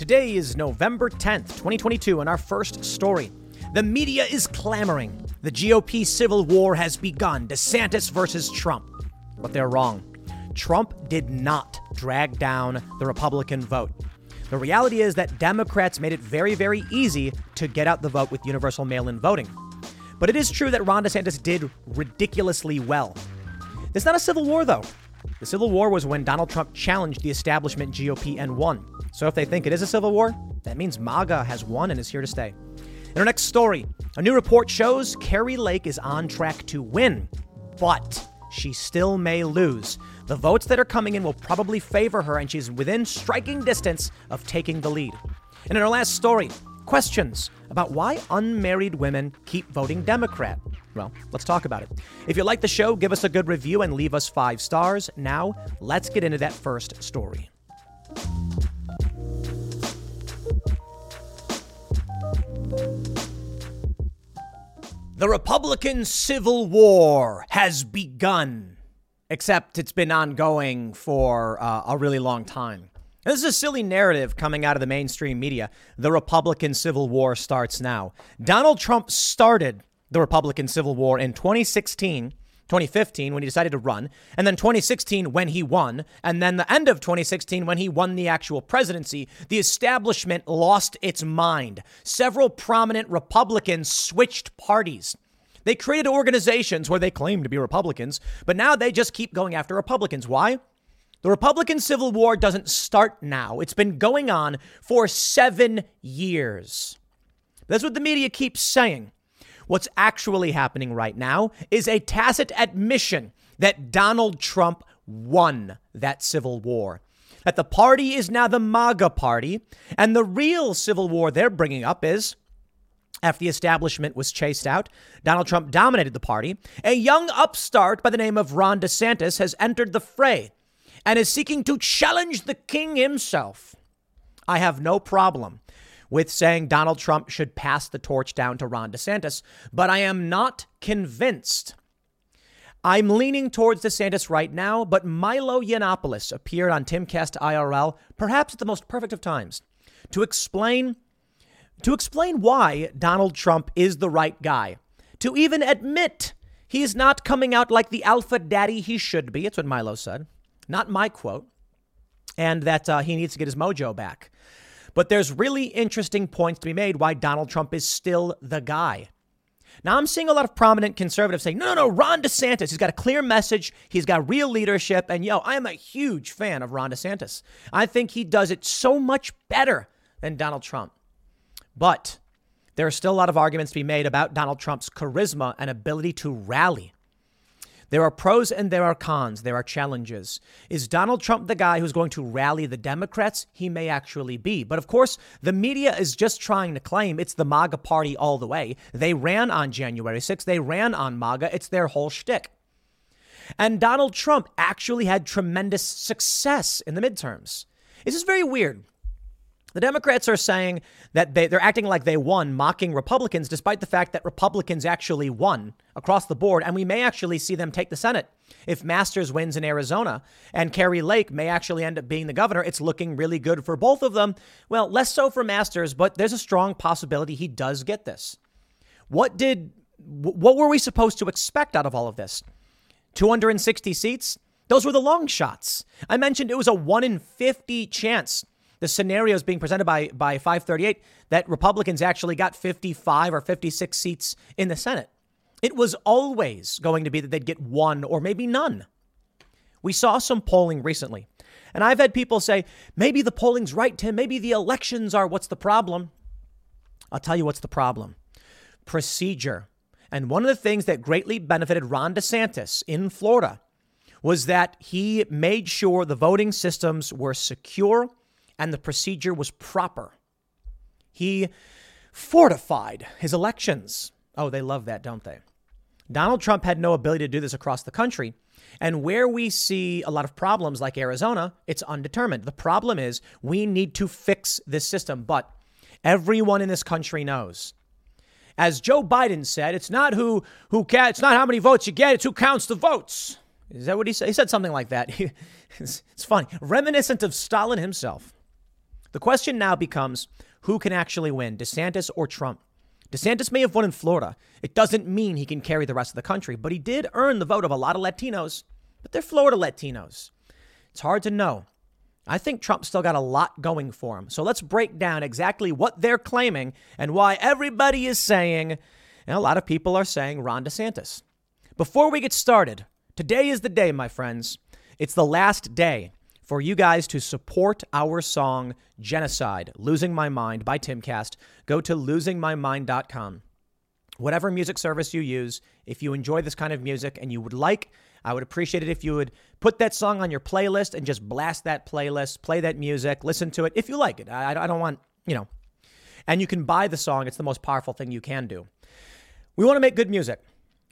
Today is November 10th, 2022, and our first story. The media is clamoring. The GOP civil war has begun DeSantis versus Trump. But they're wrong. Trump did not drag down the Republican vote. The reality is that Democrats made it very, very easy to get out the vote with universal mail in voting. But it is true that Ron DeSantis did ridiculously well. It's not a civil war, though. The Civil War was when Donald Trump challenged the establishment GOP and won. So if they think it is a civil war, that means MAGA has won and is here to stay. In our next story, a new report shows Kari Lake is on track to win, but she still may lose. The votes that are coming in will probably favor her, and she's within striking distance of taking the lead. And in our last story, questions about why unmarried women keep voting Democrat. Well, let's talk about it. If you like the show, give us a good review and leave us five stars. Now, let's get into that first story. The Republican Civil War has begun, except it's been ongoing for uh, a really long time. This is a silly narrative coming out of the mainstream media. The Republican Civil War starts now. Donald Trump started the Republican Civil War in 2016, 2015 when he decided to run, and then 2016 when he won, and then the end of 2016 when he won the actual presidency. The establishment lost its mind. Several prominent Republicans switched parties. They created organizations where they claim to be Republicans, but now they just keep going after Republicans. Why? The Republican Civil War doesn't start now. It's been going on for seven years. That's what the media keeps saying. What's actually happening right now is a tacit admission that Donald Trump won that civil war. That the party is now the MAGA party, and the real civil war they're bringing up is after the establishment was chased out, Donald Trump dominated the party. A young upstart by the name of Ron DeSantis has entered the fray and is seeking to challenge the king himself. I have no problem with saying Donald Trump should pass the torch down to Ron DeSantis, but I am not convinced. I'm leaning towards DeSantis right now, but Milo Yiannopoulos appeared on Timcast IRL, perhaps at the most perfect of times, to explain to explain why Donald Trump is the right guy, to even admit he's not coming out like the alpha daddy he should be. It's what Milo said not my quote, and that uh, he needs to get his mojo back. But there's really interesting points to be made why Donald Trump is still the guy. Now, I'm seeing a lot of prominent conservatives saying, no, no, no, Ron DeSantis, he's got a clear message. He's got real leadership. And yo, I am a huge fan of Ron DeSantis. I think he does it so much better than Donald Trump. But there are still a lot of arguments to be made about Donald Trump's charisma and ability to rally. There are pros and there are cons. There are challenges. Is Donald Trump the guy who's going to rally the Democrats? He may actually be. But of course, the media is just trying to claim it's the MAGA party all the way. They ran on January 6th, they ran on MAGA. It's their whole shtick. And Donald Trump actually had tremendous success in the midterms. This is very weird. The Democrats are saying that they, they're acting like they won, mocking Republicans, despite the fact that Republicans actually won across the board. And we may actually see them take the Senate. If Masters wins in Arizona and Kari Lake may actually end up being the governor, it's looking really good for both of them. Well, less so for Masters, but there's a strong possibility he does get this. What did, what were we supposed to expect out of all of this? 260 seats? Those were the long shots. I mentioned it was a 1 in 50 chance the scenarios being presented by, by 538 that Republicans actually got 55 or 56 seats in the Senate. It was always going to be that they'd get one or maybe none. We saw some polling recently, and I've had people say, maybe the polling's right, Tim. Maybe the elections are what's the problem. I'll tell you what's the problem procedure. And one of the things that greatly benefited Ron DeSantis in Florida was that he made sure the voting systems were secure and the procedure was proper. He fortified his elections. Oh, they love that, don't they? Donald Trump had no ability to do this across the country. And where we see a lot of problems like Arizona, it's undetermined. The problem is we need to fix this system. But everyone in this country knows. As Joe Biden said, it's not who who ca- it's not how many votes you get, it's who counts the votes. Is that what he said? He said something like that. it's, it's funny, reminiscent of Stalin himself. The question now becomes who can actually win, DeSantis or Trump? DeSantis may have won in Florida. It doesn't mean he can carry the rest of the country, but he did earn the vote of a lot of Latinos, but they're Florida Latinos. It's hard to know. I think Trump still got a lot going for him. So let's break down exactly what they're claiming and why everybody is saying, and a lot of people are saying Ron DeSantis. Before we get started, today is the day, my friends. It's the last day for you guys to support our song Genocide, Losing My Mind by Timcast. Go to losingmymind.com. Whatever music service you use, if you enjoy this kind of music and you would like, I would appreciate it if you would put that song on your playlist and just blast that playlist, play that music, listen to it if you like it. I, I don't want, you know. And you can buy the song, it's the most powerful thing you can do. We want to make good music.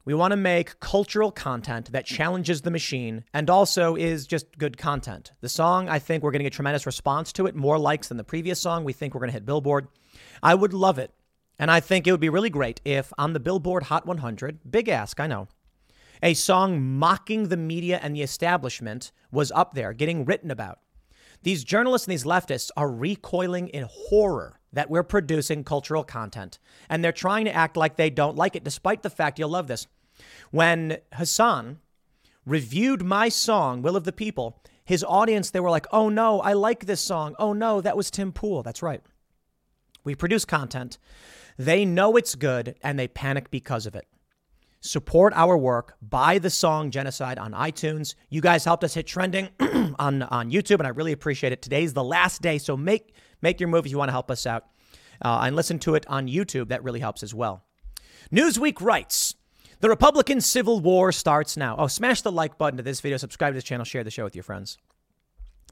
We want to make cultural content that challenges the machine and also is just good content. The song, I think we're getting a tremendous response to it, more likes than the previous song. We think we're going to hit Billboard. I would love it. And I think it would be really great if on the Billboard Hot 100, big ask, I know, a song mocking the media and the establishment was up there, getting written about. These journalists and these leftists are recoiling in horror that we're producing cultural content, and they're trying to act like they don't like it, despite the fact you'll love this. When Hassan reviewed my song, Will of the People, his audience, they were like, oh no, I like this song. Oh no, that was Tim Pool. That's right. We produce content. They know it's good and they panic because of it. Support our work. Buy the song Genocide on iTunes. You guys helped us hit trending on, on YouTube, and I really appreciate it. Today's the last day, so make, make your move if you want to help us out. Uh, and listen to it on YouTube. That really helps as well. Newsweek writes the Republican Civil War starts now. Oh, smash the like button to this video, subscribe to this channel, share the show with your friends.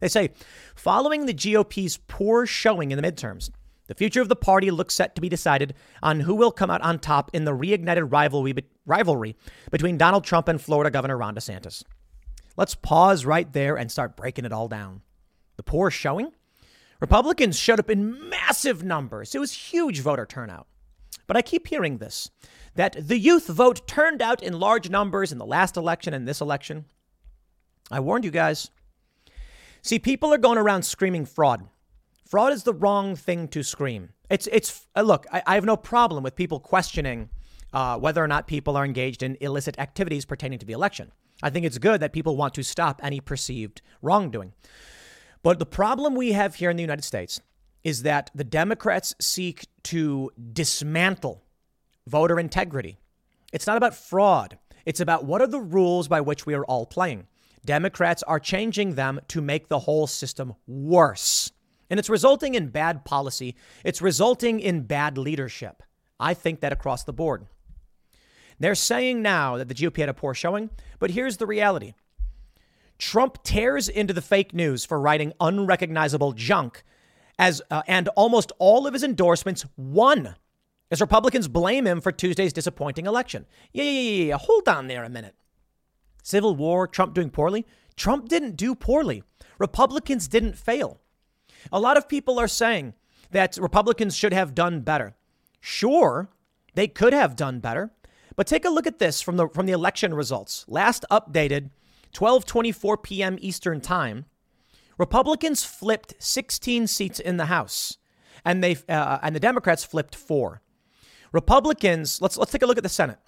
They say, following the GOP's poor showing in the midterms, the future of the party looks set to be decided on who will come out on top in the reignited rivalry, rivalry between Donald Trump and Florida Governor Ron DeSantis. Let's pause right there and start breaking it all down. The poor showing? Republicans showed up in massive numbers. It was huge voter turnout. But I keep hearing this that the youth vote turned out in large numbers in the last election and this election. I warned you guys. See, people are going around screaming fraud. Fraud is the wrong thing to scream. It's it's uh, look. I, I, have no problem with people questioning uh, whether or not people are engaged in illicit activities pertaining to the election. I think it's good that people want to stop any perceived wrongdoing. But the problem we have here in the United States is that the Democrats seek to dismantle voter integrity. It's not about fraud. It's about what are the rules by which we are all playing. Democrats are changing them to make the whole system worse. And it's resulting in bad policy. It's resulting in bad leadership. I think that across the board. They're saying now that the GOP had a poor showing, but here's the reality Trump tears into the fake news for writing unrecognizable junk, as, uh, and almost all of his endorsements won as Republicans blame him for Tuesday's disappointing election. Yeah, yeah, yeah, yeah. Hold on there a minute. Civil war, Trump doing poorly? Trump didn't do poorly. Republicans didn't fail. A lot of people are saying that Republicans should have done better. Sure, they could have done better, but take a look at this from the from the election results. Last updated 12:24 p.m. Eastern Time, Republicans flipped 16 seats in the House, and they uh, and the Democrats flipped 4. Republicans, let's let's take a look at the Senate.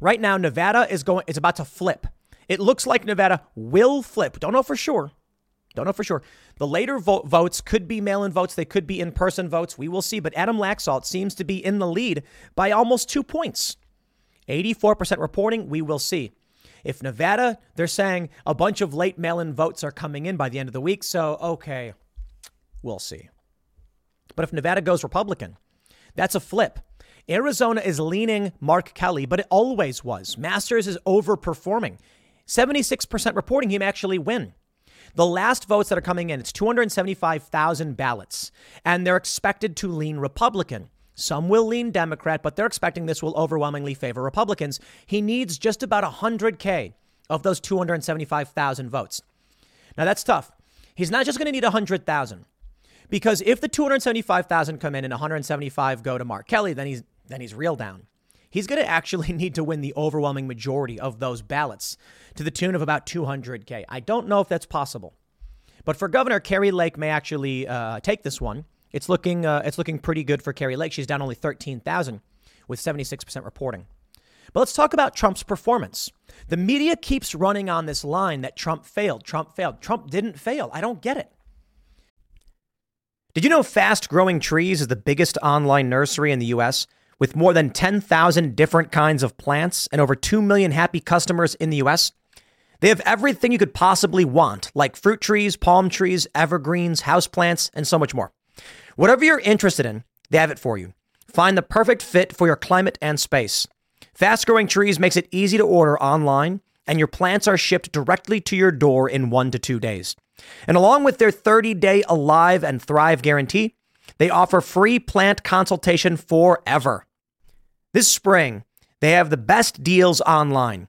Right now, Nevada is going is about to flip. It looks like Nevada will flip. Don't know for sure. Don't know for sure. The later vo- votes could be mail in votes, they could be in person votes. We will see. But Adam Laxalt seems to be in the lead by almost two points. 84% reporting, we will see. If Nevada, they're saying a bunch of late mail in votes are coming in by the end of the week. So, okay, we'll see. But if Nevada goes Republican, that's a flip. Arizona is leaning Mark Kelly, but it always was. Masters is overperforming. 76% reporting may actually win. The last votes that are coming in, it's 275,000 ballots, and they're expected to lean Republican. Some will lean Democrat, but they're expecting this will overwhelmingly favor Republicans. He needs just about 100K of those 275,000 votes. Now, that's tough. He's not just going to need 100,000 because if the 275,000 come in and 175 go to Mark Kelly, then he's then he's real down. He's going to actually need to win the overwhelming majority of those ballots to the tune of about 200K. I don't know if that's possible. But for governor, Kari Lake may actually uh, take this one. It's looking, uh, it's looking pretty good for Kari Lake. She's down only 13,000 with 76% reporting. But let's talk about Trump's performance. The media keeps running on this line that Trump failed. Trump failed. Trump didn't fail. I don't get it. Did you know Fast Growing Trees is the biggest online nursery in the US with more than 10,000 different kinds of plants and over 2 million happy customers in the US? They have everything you could possibly want, like fruit trees, palm trees, evergreens, houseplants, and so much more. Whatever you're interested in, they have it for you. Find the perfect fit for your climate and space. Fast Growing Trees makes it easy to order online, and your plants are shipped directly to your door in one to two days. And along with their 30 day Alive and Thrive guarantee, they offer free plant consultation forever. This spring, they have the best deals online,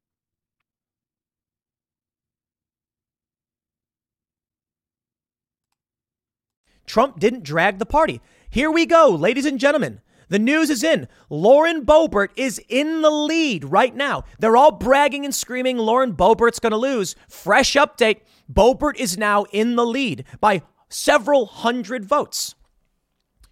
Trump didn't drag the party. Here we go, ladies and gentlemen. The news is in. Lauren Boebert is in the lead right now. They're all bragging and screaming Lauren Boebert's going to lose. Fresh update Boebert is now in the lead by several hundred votes.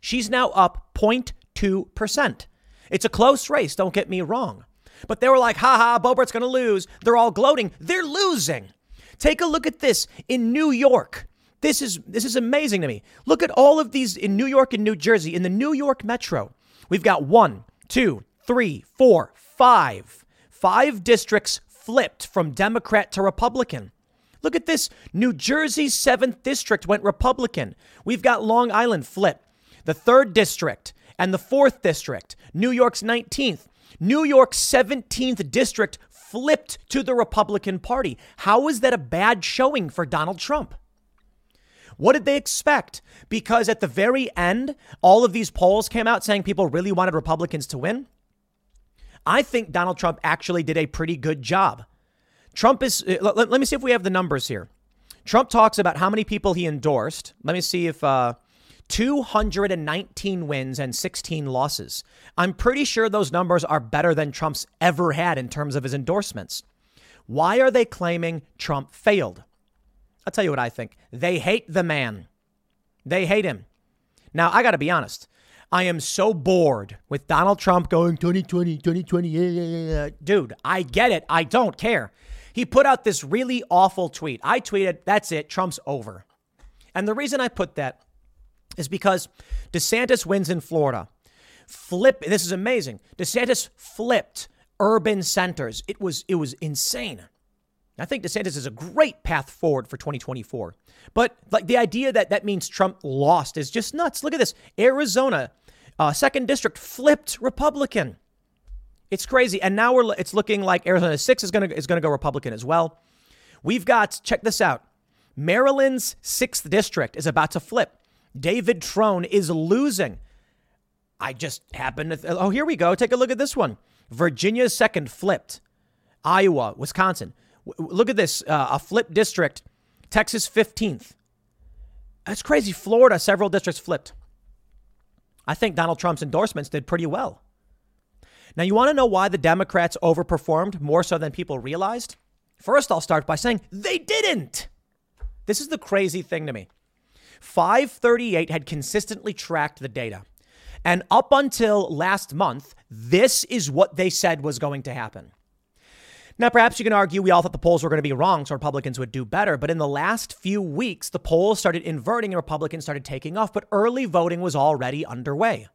She's now up 0.2%. It's a close race, don't get me wrong. But they were like, haha, Boebert's going to lose. They're all gloating. They're losing. Take a look at this in New York. This is this is amazing to me. Look at all of these in New York and New Jersey. In the New York Metro, we've got one, two, three, four, five. Five districts flipped from Democrat to Republican. Look at this. New Jersey's 7th district went Republican. We've got Long Island flip. The 3rd district and the 4th district, New York's 19th. New York's 17th district flipped to the Republican Party. How is that a bad showing for Donald Trump? What did they expect? Because at the very end, all of these polls came out saying people really wanted Republicans to win. I think Donald Trump actually did a pretty good job. Trump is, uh, let, let me see if we have the numbers here. Trump talks about how many people he endorsed. Let me see if, uh, 219 wins and 16 losses. I'm pretty sure those numbers are better than Trump's ever had in terms of his endorsements. Why are they claiming Trump failed? I'll tell you what I think. They hate the man. They hate him. Now, I got to be honest. I am so bored with Donald Trump going 2020, 2020. Dude, I get it. I don't care. He put out this really awful tweet. I tweeted, that's it. Trump's over. And the reason I put that is because DeSantis wins in Florida. Flip, this is amazing. DeSantis flipped urban centers. It was it was insane. I think DeSantis is a great path forward for 2024. But like the idea that that means Trump lost is just nuts. Look at this. Arizona, uh, second district flipped Republican. It's crazy. And now we're it's looking like Arizona 6 is going to is going to go Republican as well. We've got check this out. Maryland's 6th district is about to flip. David Trone is losing. I just happened to Oh, here we go. Take a look at this one. Virginia's second flipped. Iowa, Wisconsin. Look at this uh, a flip district, Texas 15th. That's crazy. Florida, several districts flipped. I think Donald Trump's endorsements did pretty well. Now, you want to know why the Democrats overperformed more so than people realized? First, I'll start by saying they didn't. This is the crazy thing to me. 538 had consistently tracked the data. And up until last month, this is what they said was going to happen. Now, perhaps you can argue we all thought the polls were going to be wrong, so Republicans would do better. But in the last few weeks, the polls started inverting and Republicans started taking off, but early voting was already underway.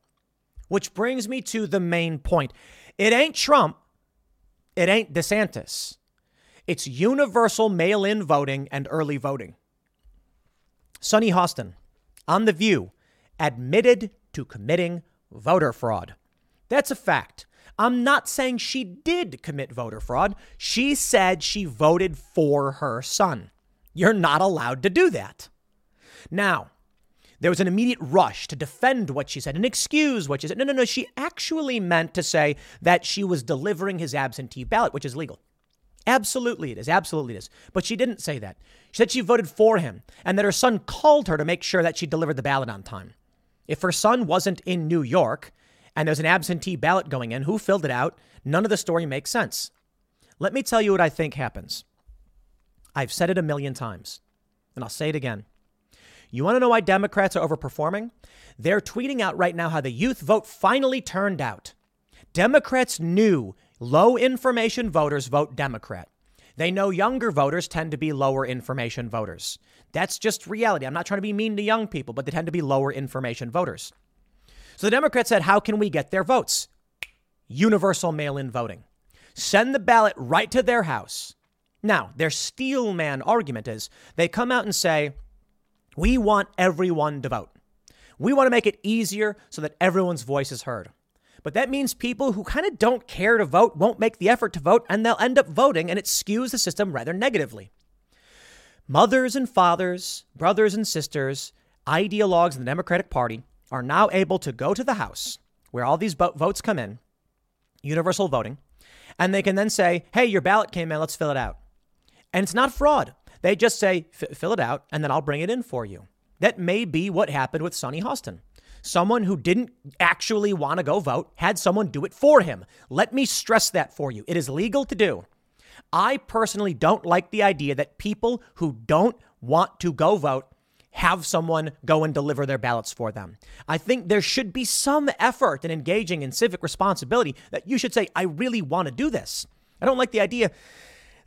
Which brings me to the main point it ain't Trump, it ain't DeSantis. It's universal mail in voting and early voting. Sunny Hostin on The View admitted to committing voter fraud. That's a fact. I'm not saying she did commit voter fraud. She said she voted for her son. You're not allowed to do that. Now, there was an immediate rush to defend what she said and excuse what she said. No, no, no. She actually meant to say that she was delivering his absentee ballot, which is legal. Absolutely it is. Absolutely it is. But she didn't say that. She said she voted for him and that her son called her to make sure that she delivered the ballot on time. If her son wasn't in New York and there's an absentee ballot going in, who filled it out? None of the story makes sense. Let me tell you what I think happens. I've said it a million times, and I'll say it again. You want to know why Democrats are overperforming? They're tweeting out right now how the youth vote finally turned out. Democrats knew low information voters vote Democrat. They know younger voters tend to be lower information voters. That's just reality. I'm not trying to be mean to young people, but they tend to be lower information voters. So the Democrats said, How can we get their votes? Universal mail in voting. Send the ballot right to their house. Now, their steelman argument is they come out and say, We want everyone to vote. We want to make it easier so that everyone's voice is heard. But that means people who kind of don't care to vote won't make the effort to vote and they'll end up voting, and it skews the system rather negatively. Mothers and fathers, brothers and sisters, ideologues in the Democratic Party are now able to go to the House where all these votes come in, universal voting, and they can then say, hey, your ballot came in, let's fill it out. And it's not fraud. They just say, fill it out, and then I'll bring it in for you. That may be what happened with Sunny Hostin. Someone who didn't actually want to go vote had someone do it for him. Let me stress that for you. It is legal to do. I personally don't like the idea that people who don't want to go vote have someone go and deliver their ballots for them. I think there should be some effort in engaging in civic responsibility that you should say, I really want to do this. I don't like the idea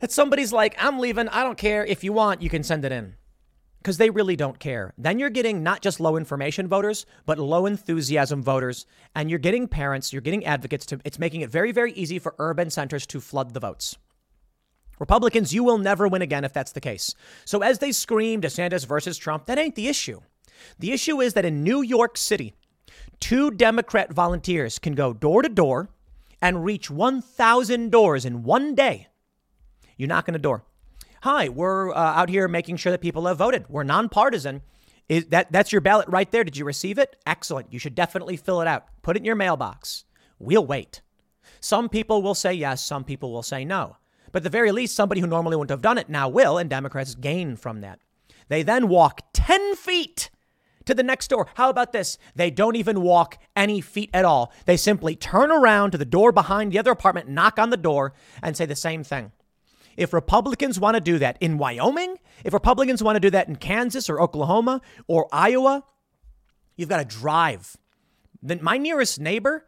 that somebody's like, I'm leaving. I don't care. If you want, you can send it in because they really don't care. Then you're getting not just low information voters, but low enthusiasm voters. And you're getting parents, you're getting advocates to, it's making it very, very easy for urban centers to flood the votes. Republicans, you will never win again if that's the case. So as they scream DeSantis versus Trump, that ain't the issue. The issue is that in New York City, two Democrat volunteers can go door to door and reach 1,000 doors in one day. You knock on a door. Hi, we're uh, out here making sure that people have voted. We're nonpartisan. Is that that's your ballot right there? Did you receive it? Excellent. You should definitely fill it out. Put it in your mailbox. We'll wait. Some people will say yes, some people will say no. But at the very least, somebody who normally wouldn't have done it now will, and Democrats gain from that. They then walk 10 feet to the next door. How about this? They don't even walk any feet at all. They simply turn around to the door behind the other apartment, knock on the door, and say the same thing. If Republicans want to do that in Wyoming, if Republicans want to do that in Kansas or Oklahoma or Iowa, you've got to drive. My nearest neighbor,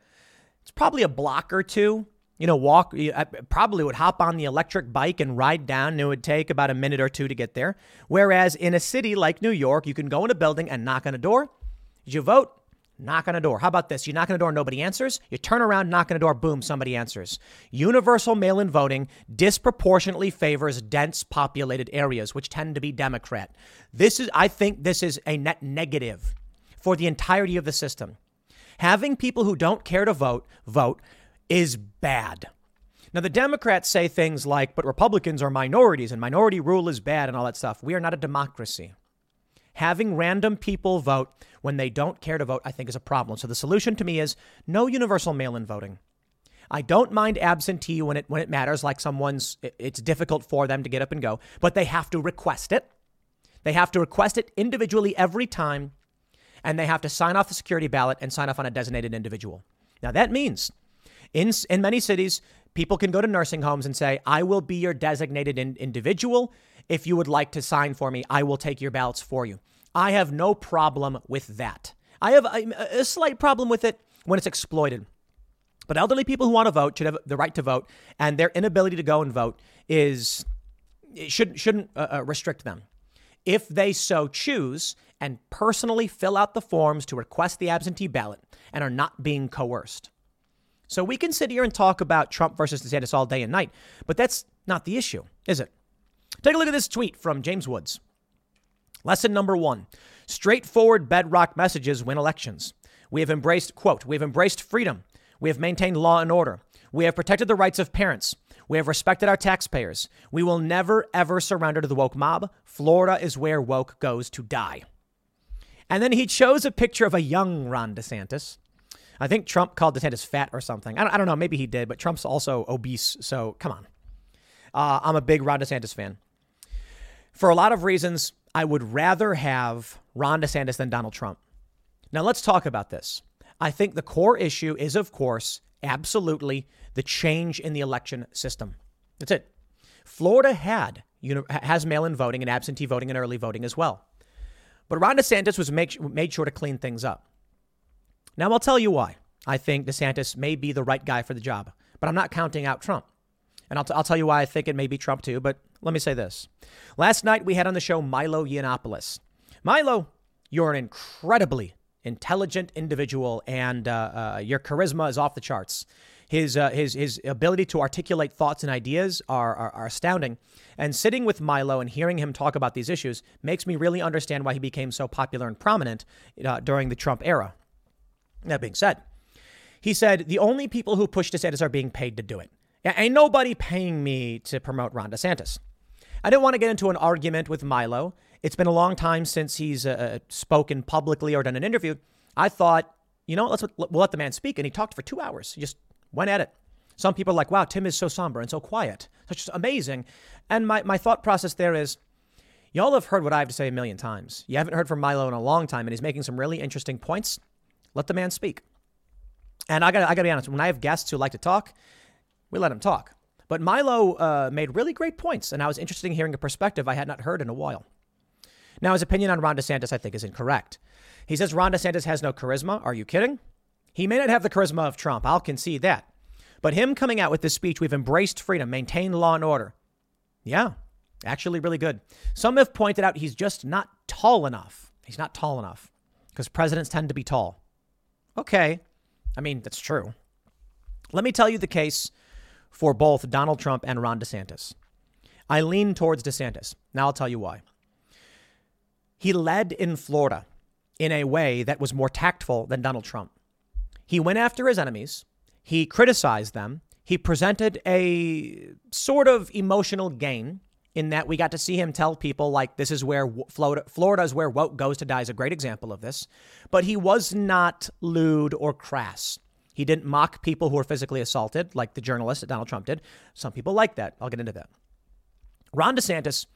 it's probably a block or two. You know, walk, I uh, probably would hop on the electric bike and ride down, and it would take about a minute or two to get there. Whereas in a city like New York, you can go in a building and knock on a door. You vote? Knock on a door. How about this? You knock on a door, nobody answers. You turn around, knock on a door, boom, somebody answers. Universal mail in voting disproportionately favors dense populated areas, which tend to be Democrat. This is, I think, this is a net negative for the entirety of the system. Having people who don't care to vote vote is bad. Now, the Democrats say things like, but Republicans are minorities and minority rule is bad and all that stuff. We are not a democracy. Having random people vote when they don't care to vote, I think, is a problem. So the solution to me is no universal mail in voting. I don't mind absentee when it when it matters, like someone's it's difficult for them to get up and go, but they have to request it. They have to request it individually every time. and they have to sign off the security ballot and sign off on a designated individual. Now, that means in, in many cities, people can go to nursing homes and say, I will be your designated in- individual. If you would like to sign for me, I will take your ballots for you. I have no problem with that. I have a, a slight problem with it when it's exploited. But elderly people who want to vote should have the right to vote, and their inability to go and vote is should, shouldn't uh, uh, restrict them. If they so choose and personally fill out the forms to request the absentee ballot and are not being coerced. So we can sit here and talk about Trump versus DeSantis all day and night, but that's not the issue, is it? Take a look at this tweet from James Woods. Lesson number one straightforward bedrock messages win elections. We have embraced, quote, we have embraced freedom. We have maintained law and order. We have protected the rights of parents. We have respected our taxpayers. We will never, ever surrender to the woke mob. Florida is where woke goes to die. And then he chose a picture of a young Ron DeSantis. I think Trump called DeSantis fat or something. I don't, I don't know. Maybe he did, but Trump's also obese. So come on. Uh, I'm a big Ron DeSantis fan. For a lot of reasons, I would rather have Ron DeSantis than Donald Trump. Now, let's talk about this. I think the core issue is, of course, absolutely the change in the election system. That's it. Florida had has mail-in voting and absentee voting and early voting as well. But Ron DeSantis was make, made sure to clean things up. Now I'll tell you why. I think DeSantis may be the right guy for the job, but I'm not counting out Trump. And I'll, t- I'll tell you why I think it may be Trump too, but let me say this. Last night we had on the show Milo Yiannopoulos. Milo, you're an incredibly intelligent individual, and uh, uh, your charisma is off the charts. His, uh, his, his ability to articulate thoughts and ideas are, are, are, astounding. And sitting with Milo and hearing him talk about these issues makes me really understand why he became so popular and prominent uh, during the Trump era. That being said, he said the only people who push DeSantis are being paid to do it. Ain't nobody paying me to promote Ron DeSantis. I didn't want to get into an argument with Milo. It's been a long time since he's uh, uh, spoken publicly or done an interview. I thought, you know, let's we'll let the man speak, and he talked for two hours. He just went at it. Some people are like, wow, Tim is so somber and so quiet, such amazing. And my, my thought process there is, y'all have heard what I have to say a million times. You haven't heard from Milo in a long time, and he's making some really interesting points. Let the man speak. And I got I got to be honest, when I have guests who like to talk, we let them talk. But Milo uh, made really great points, and I was interested in hearing a perspective I had not heard in a while. Now, his opinion on Ron DeSantis, I think, is incorrect. He says Ron DeSantis has no charisma. Are you kidding? He may not have the charisma of Trump. I'll concede that. But him coming out with this speech, we've embraced freedom, maintained law and order. Yeah, actually, really good. Some have pointed out he's just not tall enough. He's not tall enough because presidents tend to be tall. Okay. I mean, that's true. Let me tell you the case for both Donald Trump and Ron DeSantis. I lean towards DeSantis. Now I'll tell you why. He led in Florida in a way that was more tactful than Donald Trump. He went after his enemies, he criticized them, he presented a sort of emotional gain in that we got to see him tell people like this is where Florida, is where woke goes to die is a great example of this. But he was not lewd or crass. He didn't mock people who were physically assaulted like the journalist that Donald Trump did. Some people like that. I'll get into that. Ron DeSantis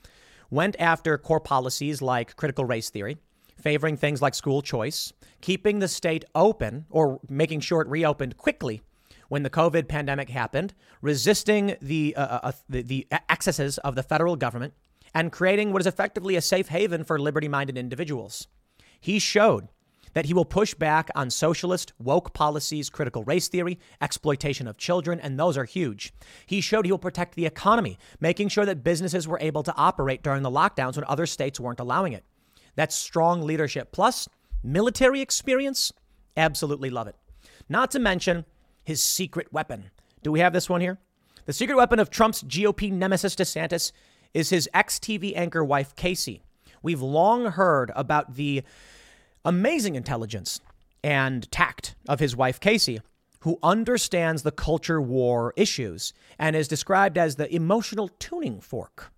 went after core policies like critical race theory, favoring things like school choice, keeping the state open or making sure it reopened quickly when the COVID pandemic happened, resisting the, uh, uh, uh the, the excesses of the federal government, and creating what is effectively a safe haven for liberty minded individuals. He showed that he will push back on socialist, woke policies, critical race theory, exploitation of children, and those are huge. He showed he will protect the economy, making sure that businesses were able to operate during the lockdowns when other states weren't allowing it. That's strong leadership. Plus, military experience, absolutely love it. Not to mention his secret weapon. Do we have this one here? The secret weapon of Trump's GOP nemesis DeSantis is his ex TV anchor wife, Casey. We've long heard about the amazing intelligence and tact of his wife, Casey, who understands the culture war issues and is described as the emotional tuning fork.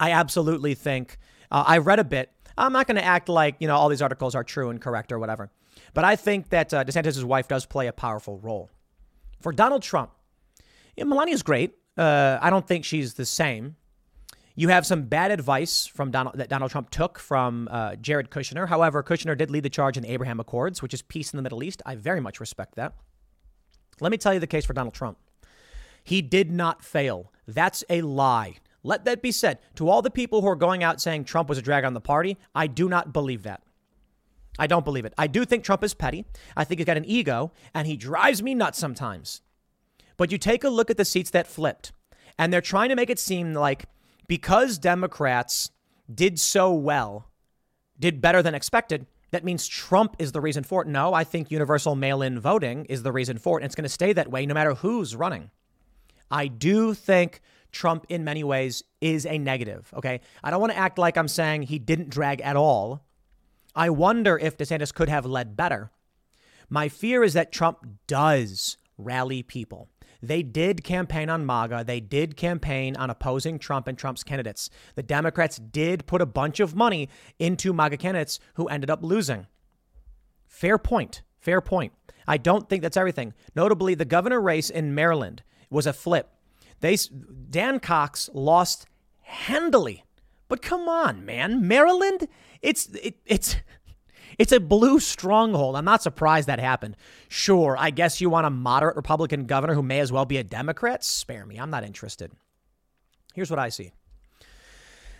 I absolutely think, uh, I read a bit. I'm not going to act like, you know, all these articles are true and correct or whatever. But I think that uh, DeSantis' wife does play a powerful role. For Donald Trump, yeah, Melania's great. Uh, I don't think she's the same. You have some bad advice from Donald that Donald Trump took from uh, Jared Kushner. However, Kushner did lead the charge in the Abraham Accords, which is peace in the Middle East. I very much respect that. Let me tell you the case for Donald Trump. He did not fail. That's a lie. Let that be said. To all the people who are going out saying Trump was a drag on the party, I do not believe that. I don't believe it. I do think Trump is petty. I think he's got an ego, and he drives me nuts sometimes. But you take a look at the seats that flipped, and they're trying to make it seem like because Democrats did so well, did better than expected, that means Trump is the reason for it. No, I think universal mail in voting is the reason for it. And it's going to stay that way no matter who's running. I do think Trump, in many ways, is a negative. Okay. I don't want to act like I'm saying he didn't drag at all. I wonder if DeSantis could have led better. My fear is that Trump does rally people. They did campaign on MAGA. They did campaign on opposing Trump and Trump's candidates. The Democrats did put a bunch of money into MAGA candidates who ended up losing. Fair point. Fair point. I don't think that's everything. Notably, the governor race in Maryland was a flip. They Dan Cox lost handily. But come on, man, Maryland, it's it, it's it's a blue stronghold. I'm not surprised that happened. Sure, I guess you want a moderate Republican governor who may as well be a Democrat? Spare me. I'm not interested. Here's what I see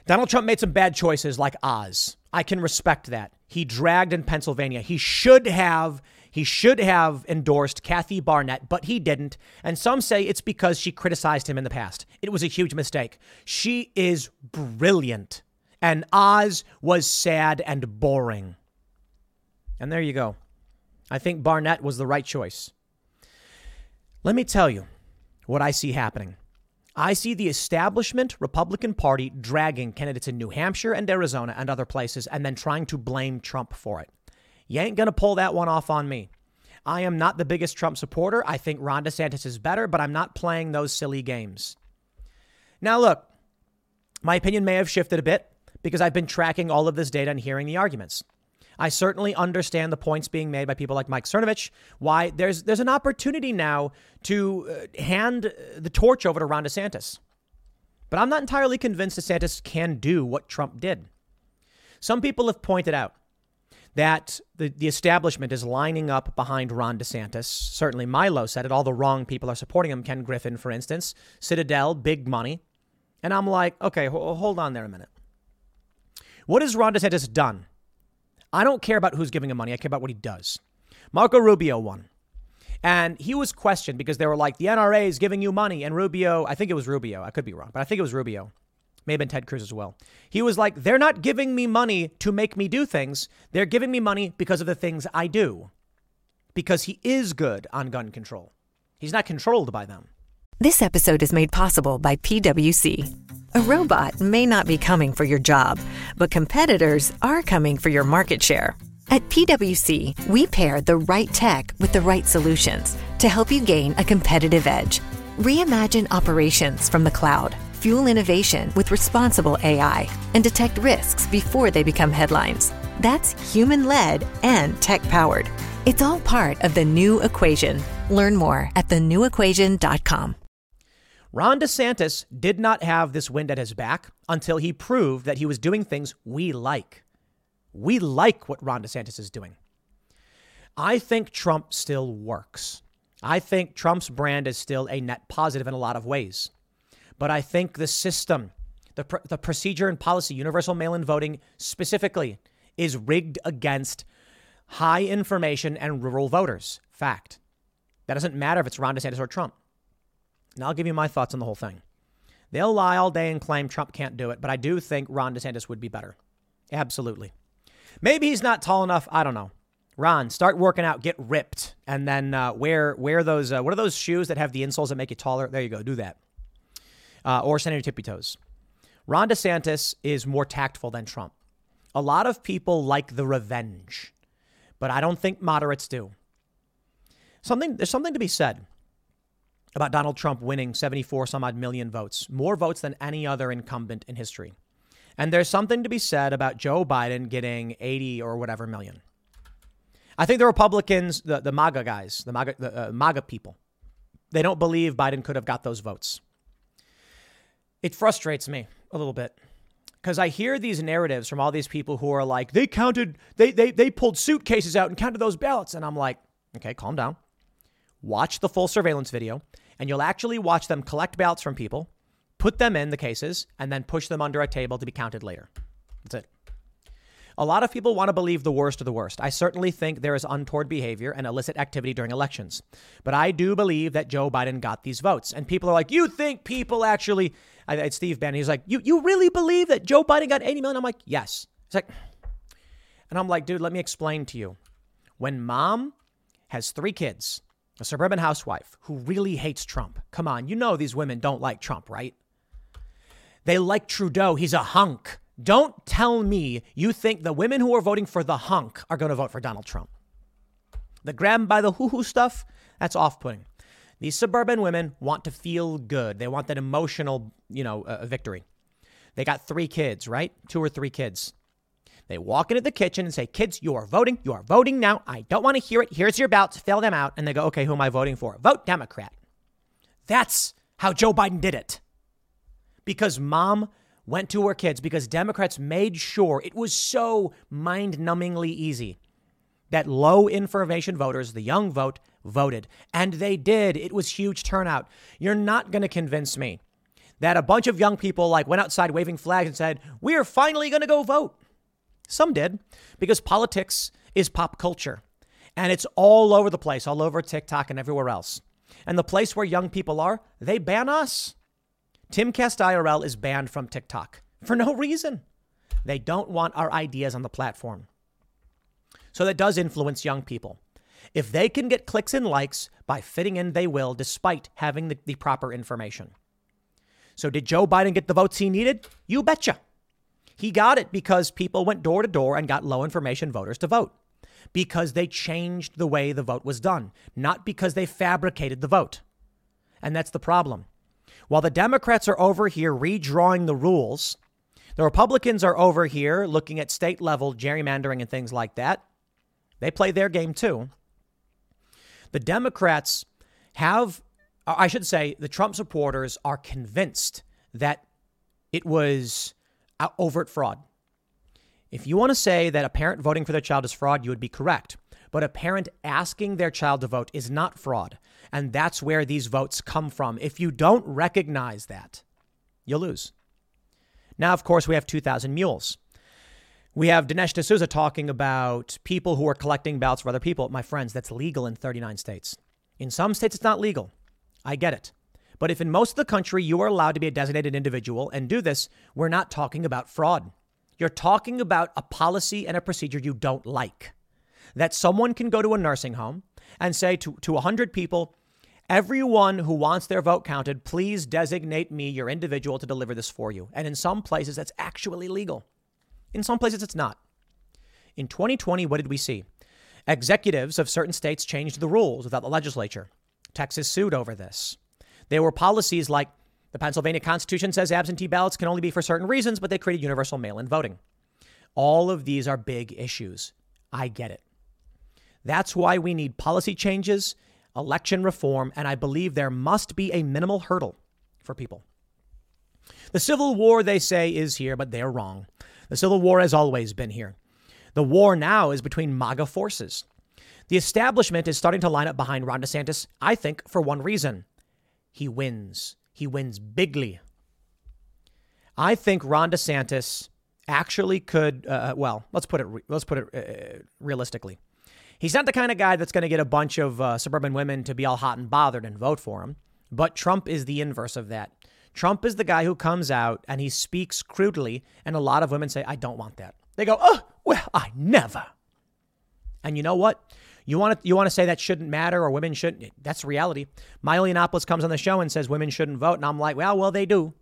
Donald Trump made some bad choices like Oz. I can respect that. He dragged in Pennsylvania. He should have he should have endorsed Kathy Barnett, but he didn't. And some say it's because she criticized him in the past. It was a huge mistake. She is brilliant. And Oz was sad and boring. And there you go. I think Barnett was the right choice. Let me tell you what I see happening. I see the establishment Republican Party dragging candidates in New Hampshire and Arizona and other places and then trying to blame Trump for it. You ain't going to pull that one off on me. I am not the biggest Trump supporter. I think Ron DeSantis is better, but I'm not playing those silly games. Now, look, my opinion may have shifted a bit because I've been tracking all of this data and hearing the arguments. I certainly understand the points being made by people like Mike Cernovich. Why there's there's an opportunity now to uh, hand the torch over to Ron DeSantis. But I'm not entirely convinced DeSantis can do what Trump did. Some people have pointed out that the, the establishment is lining up behind Ron DeSantis. Certainly, Milo said it. All the wrong people are supporting him. Ken Griffin, for instance, Citadel, big money. And I'm like, okay, hold on there a minute. What has Ron DeSantis done I don't care about who's giving him money. I care about what he does. Marco Rubio won. And he was questioned because they were like, the NRA is giving you money. And Rubio, I think it was Rubio. I could be wrong, but I think it was Rubio. May have been Ted Cruz as well. He was like, they're not giving me money to make me do things. They're giving me money because of the things I do. Because he is good on gun control. He's not controlled by them. This episode is made possible by PWC. A robot may not be coming for your job, but competitors are coming for your market share. At PWC, we pair the right tech with the right solutions to help you gain a competitive edge. Reimagine operations from the cloud, fuel innovation with responsible AI, and detect risks before they become headlines. That's human led and tech powered. It's all part of the new equation. Learn more at thenewequation.com. Ron DeSantis did not have this wind at his back until he proved that he was doing things we like. We like what Ron DeSantis is doing. I think Trump still works. I think Trump's brand is still a net positive in a lot of ways. But I think the system, the, pr- the procedure and policy, universal mail in voting specifically, is rigged against high information and rural voters. Fact. That doesn't matter if it's Ron DeSantis or Trump. And I'll give you my thoughts on the whole thing. They'll lie all day and claim Trump can't do it, but I do think Ron DeSantis would be better. Absolutely. Maybe he's not tall enough. I don't know. Ron, start working out, get ripped, and then uh, wear wear those. Uh, what are those shoes that have the insoles that make you taller? There you go. Do that. Uh, or stand on your tippy toes. Ron DeSantis is more tactful than Trump. A lot of people like the revenge, but I don't think moderates do. Something there's something to be said about Donald Trump winning 74 some odd million votes, more votes than any other incumbent in history. And there's something to be said about Joe Biden getting 80 or whatever million. I think the Republicans, the, the MAGA guys, the MAGA, the, uh, MAGA people, they don't believe Biden could have got those votes. It frustrates me. a little bit because I hear these narratives from all these people who are like, they counted, they, they, they pulled suitcases out and counted those ballots. And I'm like, okay, calm down. Watch the full surveillance video, and you'll actually watch them collect ballots from people, put them in the cases, and then push them under a table to be counted later. That's it. A lot of people want to believe the worst of the worst. I certainly think there is untoward behavior and illicit activity during elections. But I do believe that Joe Biden got these votes. And people are like, you think people actually, I it's Steve Bannon. He's like, you, you really believe that Joe Biden got 80 million? I'm like, yes. It's like, and I'm like, dude, let me explain to you. When mom has three kids, a suburban housewife who really hates Trump. Come on, you know these women don't like Trump, right? They like Trudeau. He's a hunk. Don't tell me you think the women who are voting for the hunk are going to vote for Donald Trump. The grab by the hoo hoo stuff, that's off putting. These suburban women want to feel good. They want that emotional, you know, uh, victory. They got three kids, right? Two or three kids. They walk into the kitchen and say, Kids, you are voting. You are voting now. I don't want to hear it. Here's your ballots. Fill them out. And they go, Okay, who am I voting for? Vote Democrat. That's how Joe Biden did it. Because mom went to her kids because Democrats made sure it was so mind numbingly easy that low information voters, the young vote, voted. And they did. It was huge turnout. You're not going to convince me that a bunch of young people like went outside waving flags and said, "We are finally going to go vote." Some did because politics is pop culture and it's all over the place, all over TikTok and everywhere else. And the place where young people are, they ban us. Timcast IRL is banned from TikTok for no reason. They don't want our ideas on the platform. So that does influence young people. If they can get clicks and likes by fitting in, they will, despite having the, the proper information. So, did Joe Biden get the votes he needed? You betcha. He got it because people went door to door and got low information voters to vote because they changed the way the vote was done, not because they fabricated the vote. And that's the problem. While the Democrats are over here redrawing the rules, the Republicans are over here looking at state level gerrymandering and things like that. They play their game too. The Democrats have, I should say, the Trump supporters are convinced that it was uh, overt fraud. If you want to say that a parent voting for their child is fraud, you would be correct. But a parent asking their child to vote is not fraud. And that's where these votes come from. If you don't recognize that, you'll lose. Now, of course, we have 2,000 mules. We have Dinesh D'Souza talking about people who are collecting ballots for other people. My friends, that's legal in 39 states. In some states, it's not legal. I get it. But if in most of the country you are allowed to be a designated individual and do this, we're not talking about fraud. You're talking about a policy and a procedure you don't like. That someone can go to a nursing home and say to, to 100 people, Everyone who wants their vote counted, please designate me your individual to deliver this for you. And in some places, that's actually legal. In some places, it's not. In 2020, what did we see? Executives of certain states changed the rules without the legislature. Texas sued over this. There were policies like the Pennsylvania Constitution says absentee ballots can only be for certain reasons, but they created universal mail in voting. All of these are big issues. I get it. That's why we need policy changes election reform, and I believe there must be a minimal hurdle for people. The Civil War, they say, is here, but they're wrong. The Civil War has always been here. The war now is between MAGA forces. The establishment is starting to line up behind Ron DeSantis, I think, for one reason he wins. He wins bigly. I think Ron DeSantis actually could, uh, uh well, let's put it, let's put it uh, realistically. He's not the kind of guy that's going to get a bunch of uh, suburban women to be all hot and bothered and vote for him. But Trump is the inverse of that. Trump is the guy who comes out and he speaks crudely, and a lot of women say, I don't want that. They go, Oh, well, I never. And you know what? You want to you want to say that shouldn't matter or women shouldn't? That's reality. Milo Yiannopoulos comes on the show and says women shouldn't vote, and I'm like, well, well, they do.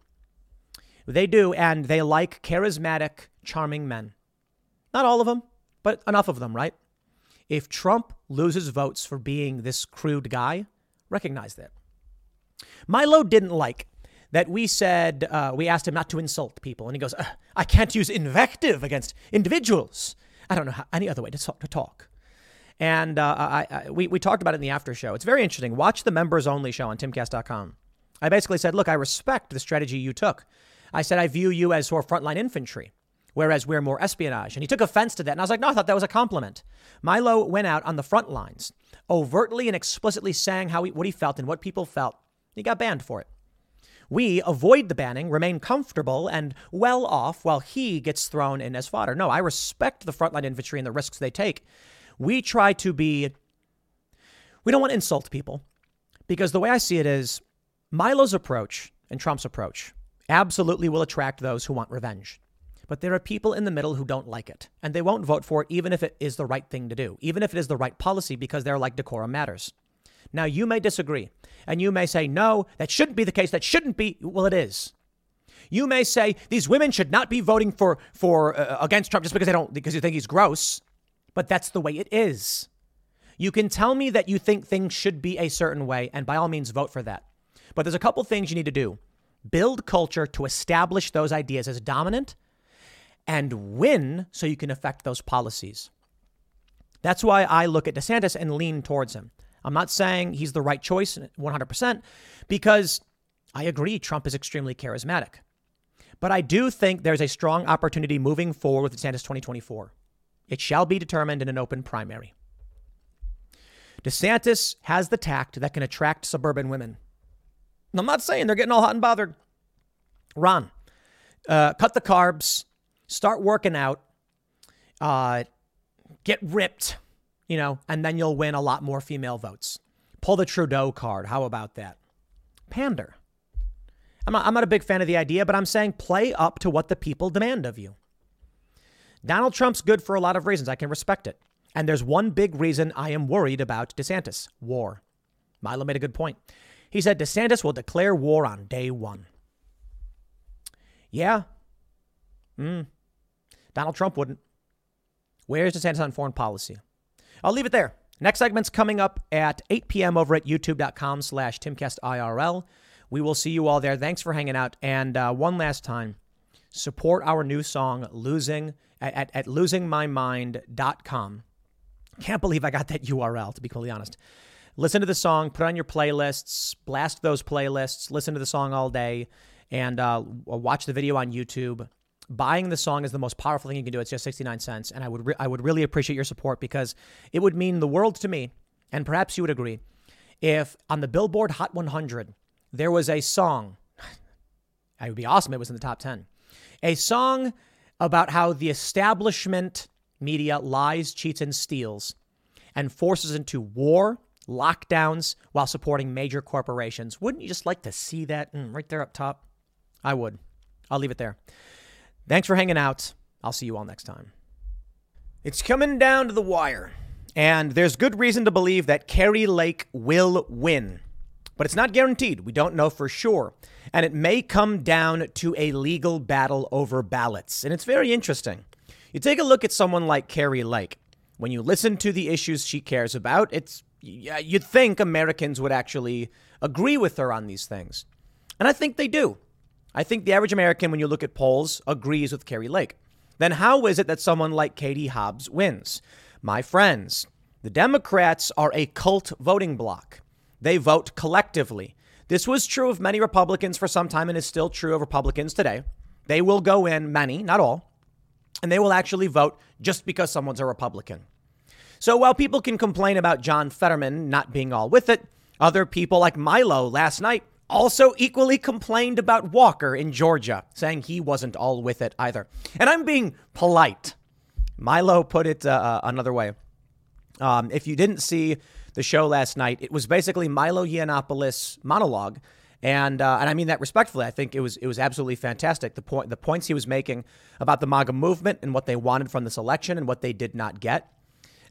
They do, and they like charismatic, charming men. Not all of them, but enough of them, right? If Trump loses votes for being this crude guy, recognize that. Milo didn't like that we said, uh, we asked him not to insult people. And he goes, I can't use invective against individuals. I don't know how, any other way to talk. To talk. And uh, I, I, we, we talked about it in the after show. It's very interesting. Watch the members only show on timcast.com. I basically said, look, I respect the strategy you took. I said, I view you as sort of frontline infantry, whereas we're more espionage. And he took offense to that. And I was like, no, I thought that was a compliment. Milo went out on the front lines, overtly and explicitly saying how he, what he felt and what people felt. He got banned for it. We avoid the banning, remain comfortable and well off while he gets thrown in as fodder. No, I respect the frontline infantry and the risks they take. We try to be, we don't want to insult people because the way I see it is Milo's approach and Trump's approach absolutely will attract those who want revenge. But there are people in the middle who don't like it, and they won't vote for it even if it is the right thing to do, even if it is the right policy because they're like decorum matters. Now, you may disagree, and you may say, no, that shouldn't be the case. That shouldn't be. Well, it is. You may say these women should not be voting for for uh, against Trump just because they don't because you think he's gross, but that's the way it is. You can tell me that you think things should be a certain way, and by all means, vote for that. But there's a couple things you need to do: build culture to establish those ideas as dominant, and win so you can affect those policies. That's why I look at DeSantis and lean towards him. I'm not saying he's the right choice 100% because I agree Trump is extremely charismatic. But I do think there's a strong opportunity moving forward with DeSantis 2024. It shall be determined in an open primary. DeSantis has the tact that can attract suburban women. I'm not saying they're getting all hot and bothered. Ron, uh, cut the carbs, start working out, uh, get ripped, you know, and then you'll win a lot more female votes. Pull the Trudeau card. How about that? Pander. I'm not, I'm not a big fan of the idea, but I'm saying play up to what the people demand of you. Donald Trump's good for a lot of reasons. I can respect it. And there's one big reason I am worried about DeSantis war. Milo made a good point. He said DeSantis will declare war on day one. Yeah. Mm. Donald Trump wouldn't. Where's DeSantis on foreign policy? I'll leave it there. Next segment's coming up at 8 p.m. over at youtube.com slash timcastirl. We will see you all there. Thanks for hanging out. And uh, one last time, support our new song, Losing, at, at, losingmymind.com. Can't believe I got that URL, to be completely honest. Listen to the song, put it on your playlists, blast those playlists, listen to the song all day, and uh, watch the video on YouTube buying the song is the most powerful thing you can do. It's just 69 cents. And I would, re- I would really appreciate your support because it would mean the world to me. And perhaps you would agree if on the Billboard Hot 100, there was a song, it would be awesome. It was in the top 10. A song about how the establishment media lies, cheats, and steals and forces into war, lockdowns while supporting major corporations. Wouldn't you just like to see that mm, right there up top? I would. I'll leave it there. Thanks for hanging out. I'll see you all next time. It's coming down to the wire, and there's good reason to believe that Kari Lake will win. But it's not guaranteed. We don't know for sure. And it may come down to a legal battle over ballots. And it's very interesting. You take a look at someone like Kari Lake. When you listen to the issues she cares about, it's you'd think Americans would actually agree with her on these things. And I think they do. I think the average American, when you look at polls, agrees with Kari Lake. Then how is it that someone like Katie Hobbs wins? My friends, the Democrats are a cult voting bloc. They vote collectively. This was true of many Republicans for some time and is still true of Republicans today. They will go in, many, not all, and they will actually vote just because someone's a Republican. So while people can complain about John Fetterman not being all with it, other people like Milo last night also equally complained about Walker in Georgia, saying he wasn't all with it either. And I'm being polite. Milo put it uh, uh, another way. Um, if you didn't see the show last night, it was basically Milo Yiannopoulos monologue, and uh, and I mean that respectfully. I think it was it was absolutely fantastic. The point the points he was making about the MAGA movement and what they wanted from this election and what they did not get.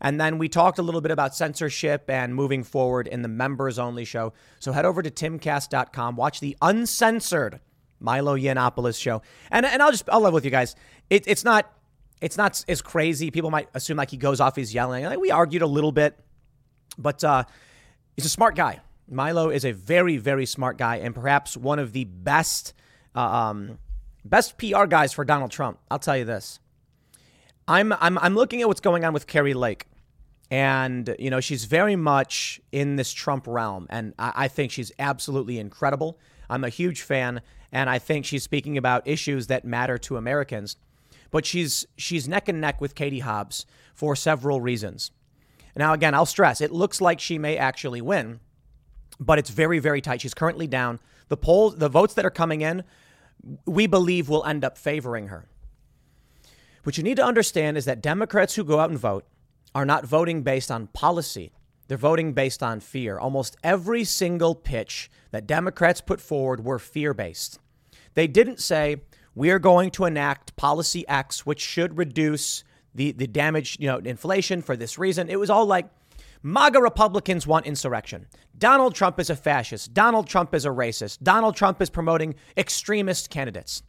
And then we talked a little bit about censorship and moving forward in the members only show. So head over to timcast.com, watch the uncensored Milo Yiannopoulos show. And, and I'll just, I'll love with you guys. It, it's not, it's not as crazy. People might assume like he goes off, he's yelling. Like we argued a little bit, but uh, he's a smart guy. Milo is a very, very smart guy and perhaps one of the best, uh, um, best PR guys for Donald Trump. I'll tell you this. I'm, I'm, I'm looking at what's going on with Kari Lake. And, you know, she's very much in this Trump realm. And I, I think she's absolutely incredible. I'm a huge fan. And I think she's speaking about issues that matter to Americans. But she's she's neck and neck with Katie Hobbs for several reasons. Now, again, I'll stress it looks like she may actually win, but it's very, very tight. She's currently down. The polls, the votes that are coming in, we believe will end up favoring her. What you need to understand is that Democrats who go out and vote are not voting based on policy. They're voting based on fear. Almost every single pitch that Democrats put forward were fear based. They didn't say, we are going to enact policy X, which should reduce the, the damage, you know, inflation for this reason. It was all like, MAGA Republicans want insurrection. Donald Trump is a fascist. Donald Trump is a racist. Donald Trump is promoting extremist candidates.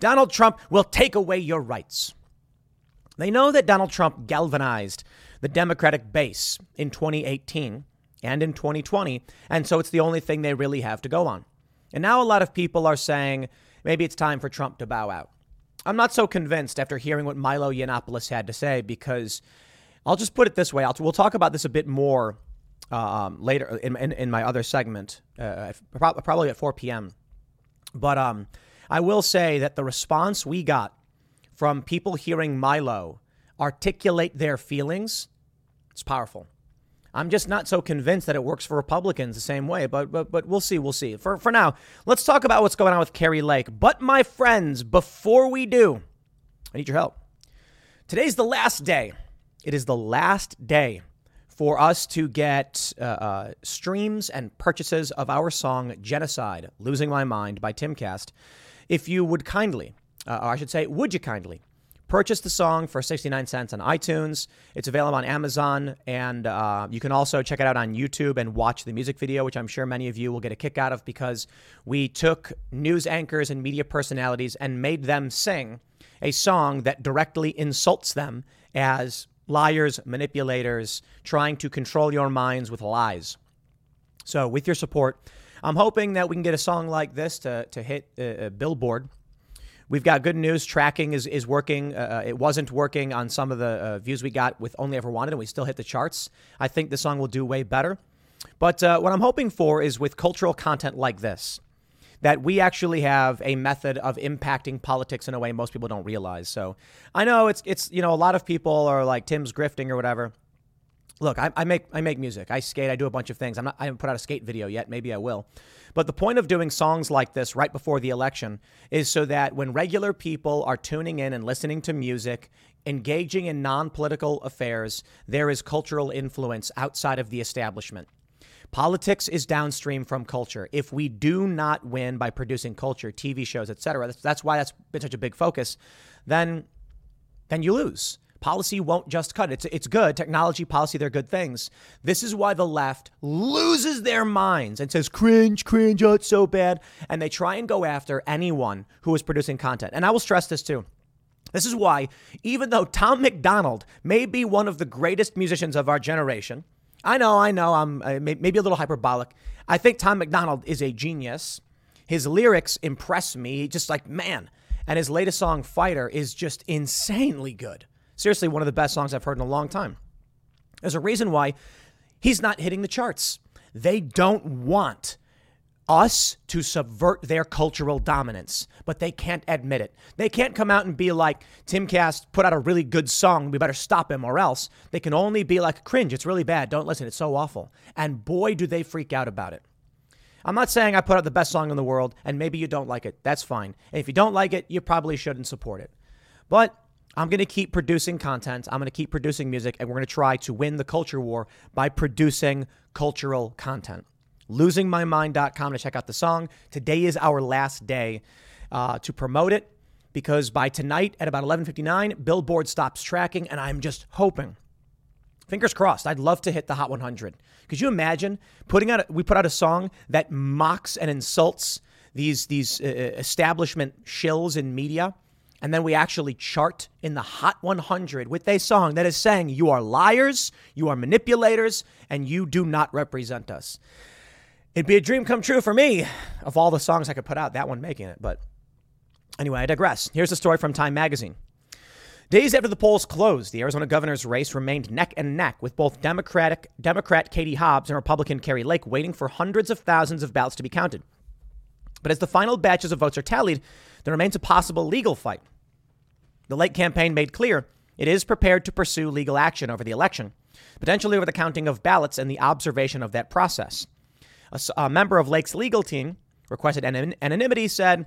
Donald Trump will take away your rights. They know that Donald Trump galvanized the Democratic base in 2018 and in 2020, and so it's the only thing they really have to go on. And now a lot of people are saying maybe it's time for Trump to bow out. I'm not so convinced after hearing what Milo Yiannopoulos had to say because I'll just put it this way. I'll, we'll talk about this a bit more um, later in, in, in, my other segment, uh, probably at 4 p.m. But um, I will say that the response we got from people hearing Milo articulate their feelings, it's powerful. I'm just not so convinced that it works for Republicans the same way, but but but we'll see, we'll see. For for now, let's talk about what's going on with Kari Lake. But my friends, before we do, I need your help. Today's the last day it is the last day for us to get uh, uh, streams and purchases of our song Genocide, Losing My Mind by Timcast. If you would kindly, uh, or I should say, would you kindly, purchase the song for 69 cents on iTunes. It's available on Amazon, and uh, you can also check it out on YouTube and watch the music video, which I'm sure many of you will get a kick out of because we took news anchors and media personalities and made them sing a song that directly insults them as liars, manipulators, trying to control your minds with lies. So, with your support, I'm hoping that we can get a song like this to, to hit a, a Billboard. We've got good news. Tracking is, is working. Uh, uh, it wasn't working on some of the uh, views we got with Only Ever Wanted, and we still hit the charts. I think the song will do way better. But uh, what I'm hoping for is with cultural content like this, that we actually have a method of impacting politics in a way most people don't realize. So I know it's it's you know a lot of people are like Tim's grifting or whatever. Look, I, I make I make music. I skate. I do a bunch of things. I'm not. I haven't put out a skate video yet. Maybe I will. But the point of doing songs like this right before the election is so that when regular people are tuning in and listening to music, engaging in non political affairs, there is cultural influence outside of the establishment. Politics is downstream from culture. If we do not win by producing culture, TV shows, etc., that's, that's why that's been such a big focus. Then, then you lose. Policy won't just cut. It's it's good. Technology, policy, they're good things. This is why the left loses their minds and says cringe, cringe, oh, it's so bad, and they try and go after anyone who is producing content. And I will stress this too. This is why, even though Tom MacDonald may be one of the greatest musicians of our generation, I know, I know, I'm maybe a little hyperbolic. I think Tom MacDonald is a genius. His lyrics impress me, just like, man. And his latest song, Fighter, is just insanely good. Seriously, one of the best songs I've heard in a long time. There's a reason why he's not hitting the charts. They don't want us to subvert their cultural dominance, but they can't admit it. They can't come out and be like, Tim Cast put out a really good song, we better stop him, or else. They can only be like, cringe, it's really bad, don't listen, it's so awful. And boy, do they freak out about it. I'm not saying I put out the best song in the world, and maybe you don't like it. That's fine. And if you don't like it, you probably shouldn't support it. But I'm going to keep producing content. I'm going to keep producing music, and we're going to try to win the culture war by producing cultural content losingmymind.com to check out the song. Today is our last day uh, to promote it because by tonight at about 11:59, Billboard stops tracking, and I'm just hoping. Fingers crossed. I'd love to hit the Hot 100. Could you imagine putting out? A, we put out a song that mocks and insults these these uh, uh establishment shills in media, and then we actually chart in the Hot 100 with a song that is saying you are liars, you are manipulators, and you do not represent us. It'd be a dream come true for me of all the songs I could put out, that one making it. But anyway, I digress. Here's a story from Time Magazine. Days after the polls closed, the Arizona governor's race remained neck and neck with both Democratic Democrat Katie Hobbs and Republican Kari Lake waiting for hundreds of thousands of ballots to be counted. But as the final batches of votes are tallied, there remains a possible legal fight. The Lake campaign made clear it is prepared to pursue legal action over the election, potentially over the counting of ballots and the observation of that process. A, a member of Lake's legal team requested anonymity said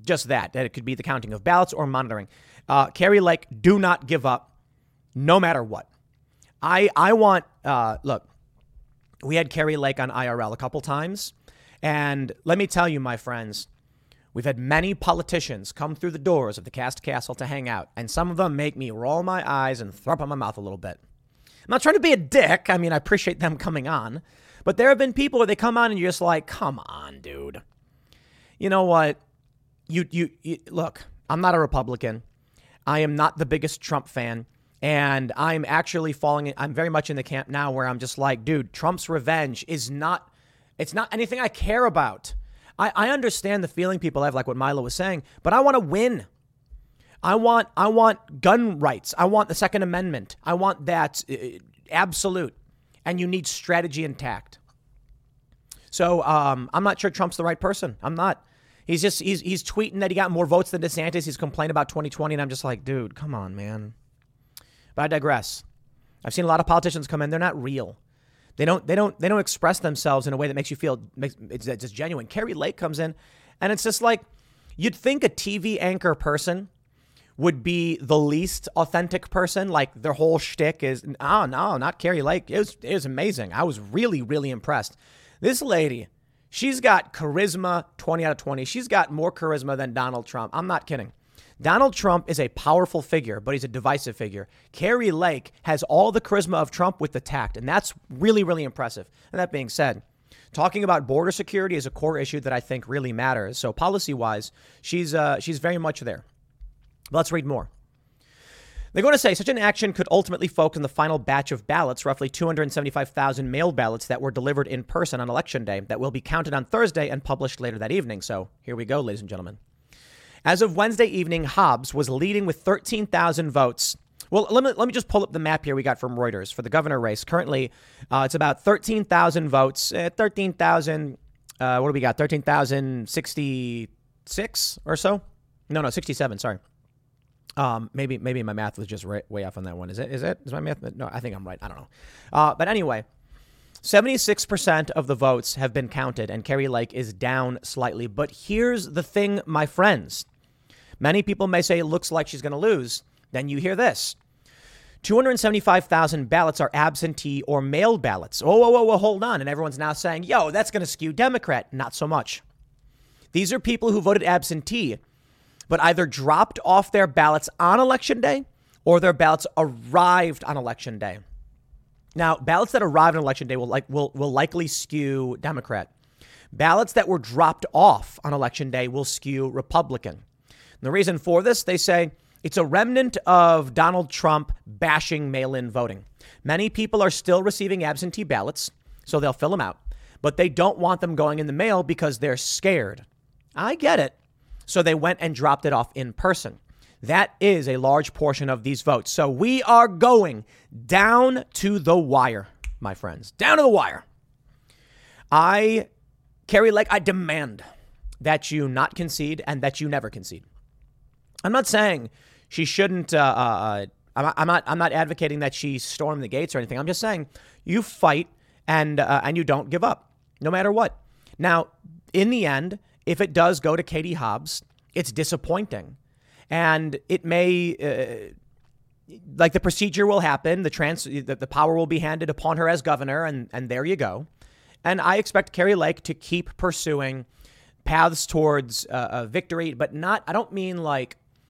just that, that it could be the counting of ballots or monitoring. Uh, Kari Lake, do not give up, no matter what. I I want uh, look. We had Kari Lake on IRL a couple times, and let me tell you, my friends, we've had many politicians come through the doors of the Cast Castle to hang out, and some of them make me roll my eyes and throw up my mouth a little bit. I'm not trying to be a dick. I mean, I appreciate them coming on, but there have been people where they come on and you're just like, come on, dude. You know what? You you, you look. I'm not a Republican. I am not the biggest Trump fan. And I'm actually falling, I'm very much in the camp now where I'm just like, dude, Trump's revenge is not, it's not anything I care about. I, I understand the feeling people have, like what Milo was saying, but I want to win. I want, I want gun rights. I want the Second Amendment. I want that uh, absolute. And you need strategy intact. So um, I'm not sure Trump's the right person. I'm not. He's just he's he's tweeting that he got more votes than DeSantis. He's complaining about 2020, and I'm just like, dude, come on, man. But I digress. I've seen a lot of politicians come in; they're not real. They don't they don't they don't express themselves in a way that makes you feel makes it's, just genuine. Kari Lake comes in, and it's just like you'd think a TV anchor person would be the least authentic person. Like their whole shtick is, oh no, not Kari Lake. It was it was amazing. I was really really impressed. This lady She's got charisma 20 out of 20. She's got more charisma than Donald Trump. I'm not kidding. Donald Trump is a powerful figure, but he's a divisive figure. Kari Lake has all the charisma of Trump with the tact, and that's really, really impressive. And that being said, talking about border security is a core issue that I think really matters. So policy-wise, she's uh, she's very much there. Let's read more. They're going to say such an action could ultimately focus on the final batch of ballots, roughly 275,000 mail ballots that were delivered in person on election day, that will be counted on Thursday and published later that evening. So here we go, ladies and gentlemen. As of Wednesday evening, Hobbs was leading with 13,000 votes. Well, let me, let me just pull up the map here we got from Reuters for the governor race. Currently, uh, it's about 13,000 votes. Uh, 13,000, uh, what do we got? 13,066 or so? No, no, 67, sorry. Um, maybe maybe my math was just right, way off on that one. Is it? Is it? Is my math? No, I think I'm right. I don't know. Uh, but anyway, 76% of the votes have been counted, and Kari Lake is down slightly. But here's the thing, my friends. Many people may say it looks like she's going to lose. Then you hear this. 275,000 ballots are absentee or mail ballots. Oh, whoa, whoa, whoa, hold on. And everyone's now saying, yo, that's going to skew Democrat. Not so much. These are people who voted absentee but either dropped off their ballots on election day or their ballots arrived on election day. Now, ballots that arrive on election day will like will will likely skew Democrat. Ballots that were dropped off on election day will skew Republican. And the reason for this, they say, it's a remnant of Donald Trump bashing mail-in voting. Many people are still receiving absentee ballots, so they'll fill them out, but they don't want them going in the mail because they're scared. I get it. So they went and dropped it off in person. That is a large portion of these votes. So we are going down to the wire, my friends. Down to the wire. I, Kari Lake, I demand that you not concede and that you never concede. I'm not saying she shouldn't. Uh, uh, uh I'm, not. I'm not advocating that she storm the gates or anything. I'm just saying you fight and uh, and you don't give up, no matter what. Now, in the end, if it does go to Katie Hobbs, it's disappointing. And it may, uh, like the procedure will happen, the, trans, the, the power will be handed upon her as governor, and, and there you go. And I expect Kari Lake to keep pursuing paths towards uh, victory, but not, I don't mean like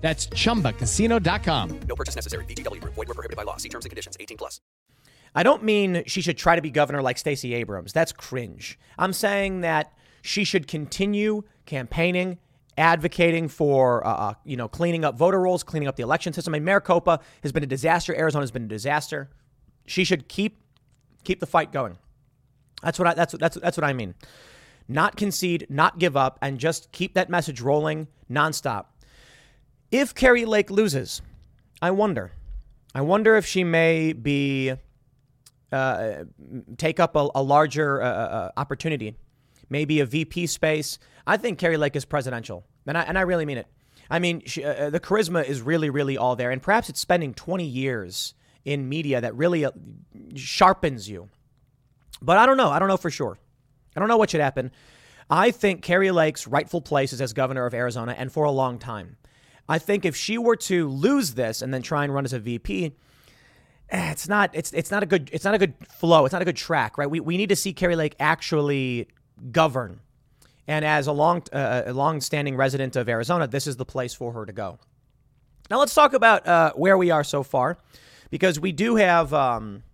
That's ChumbaCasino.com. No purchase necessary. VGW. Void were prohibited by law. See terms and conditions. 18 plus. I don't mean she should try to be governor like Stacey Abrams. That's cringe. I'm saying that she should continue campaigning, advocating for, uh, uh you know, cleaning up voter rolls, cleaning up the election system. I mean, Maricopa has been a disaster. Arizona has been a disaster. She should keep keep the fight going. That's what I, that's that's that's what I mean. Not concede, not give up, and just keep that message rolling nonstop. If Kari Lake loses, I wonder. I wonder if she may be uh, take up a, a larger uh, uh, uh opportunity, maybe a VP space. I think Kari Lake is presidential, and I, and I really mean it. I mean, she, uh, uh, the charisma is really, really all there, and perhaps it's spending 20 years in media that really sharpens you. But I don't know. I don't know for sure. I don't know what should happen. I think Kari Lake's rightful place is as governor of Arizona, and for a long time. I think if she were to lose this and then try and run as a VP, eh, it's not it's it's not a good it's not a good flow. It's not a good track, right? We we need to see Kari Lake actually govern. And as a long uh, a long-standing resident of Arizona, this is the place for her to go. Now let's talk about uh, where we are so far, because we do have. Um,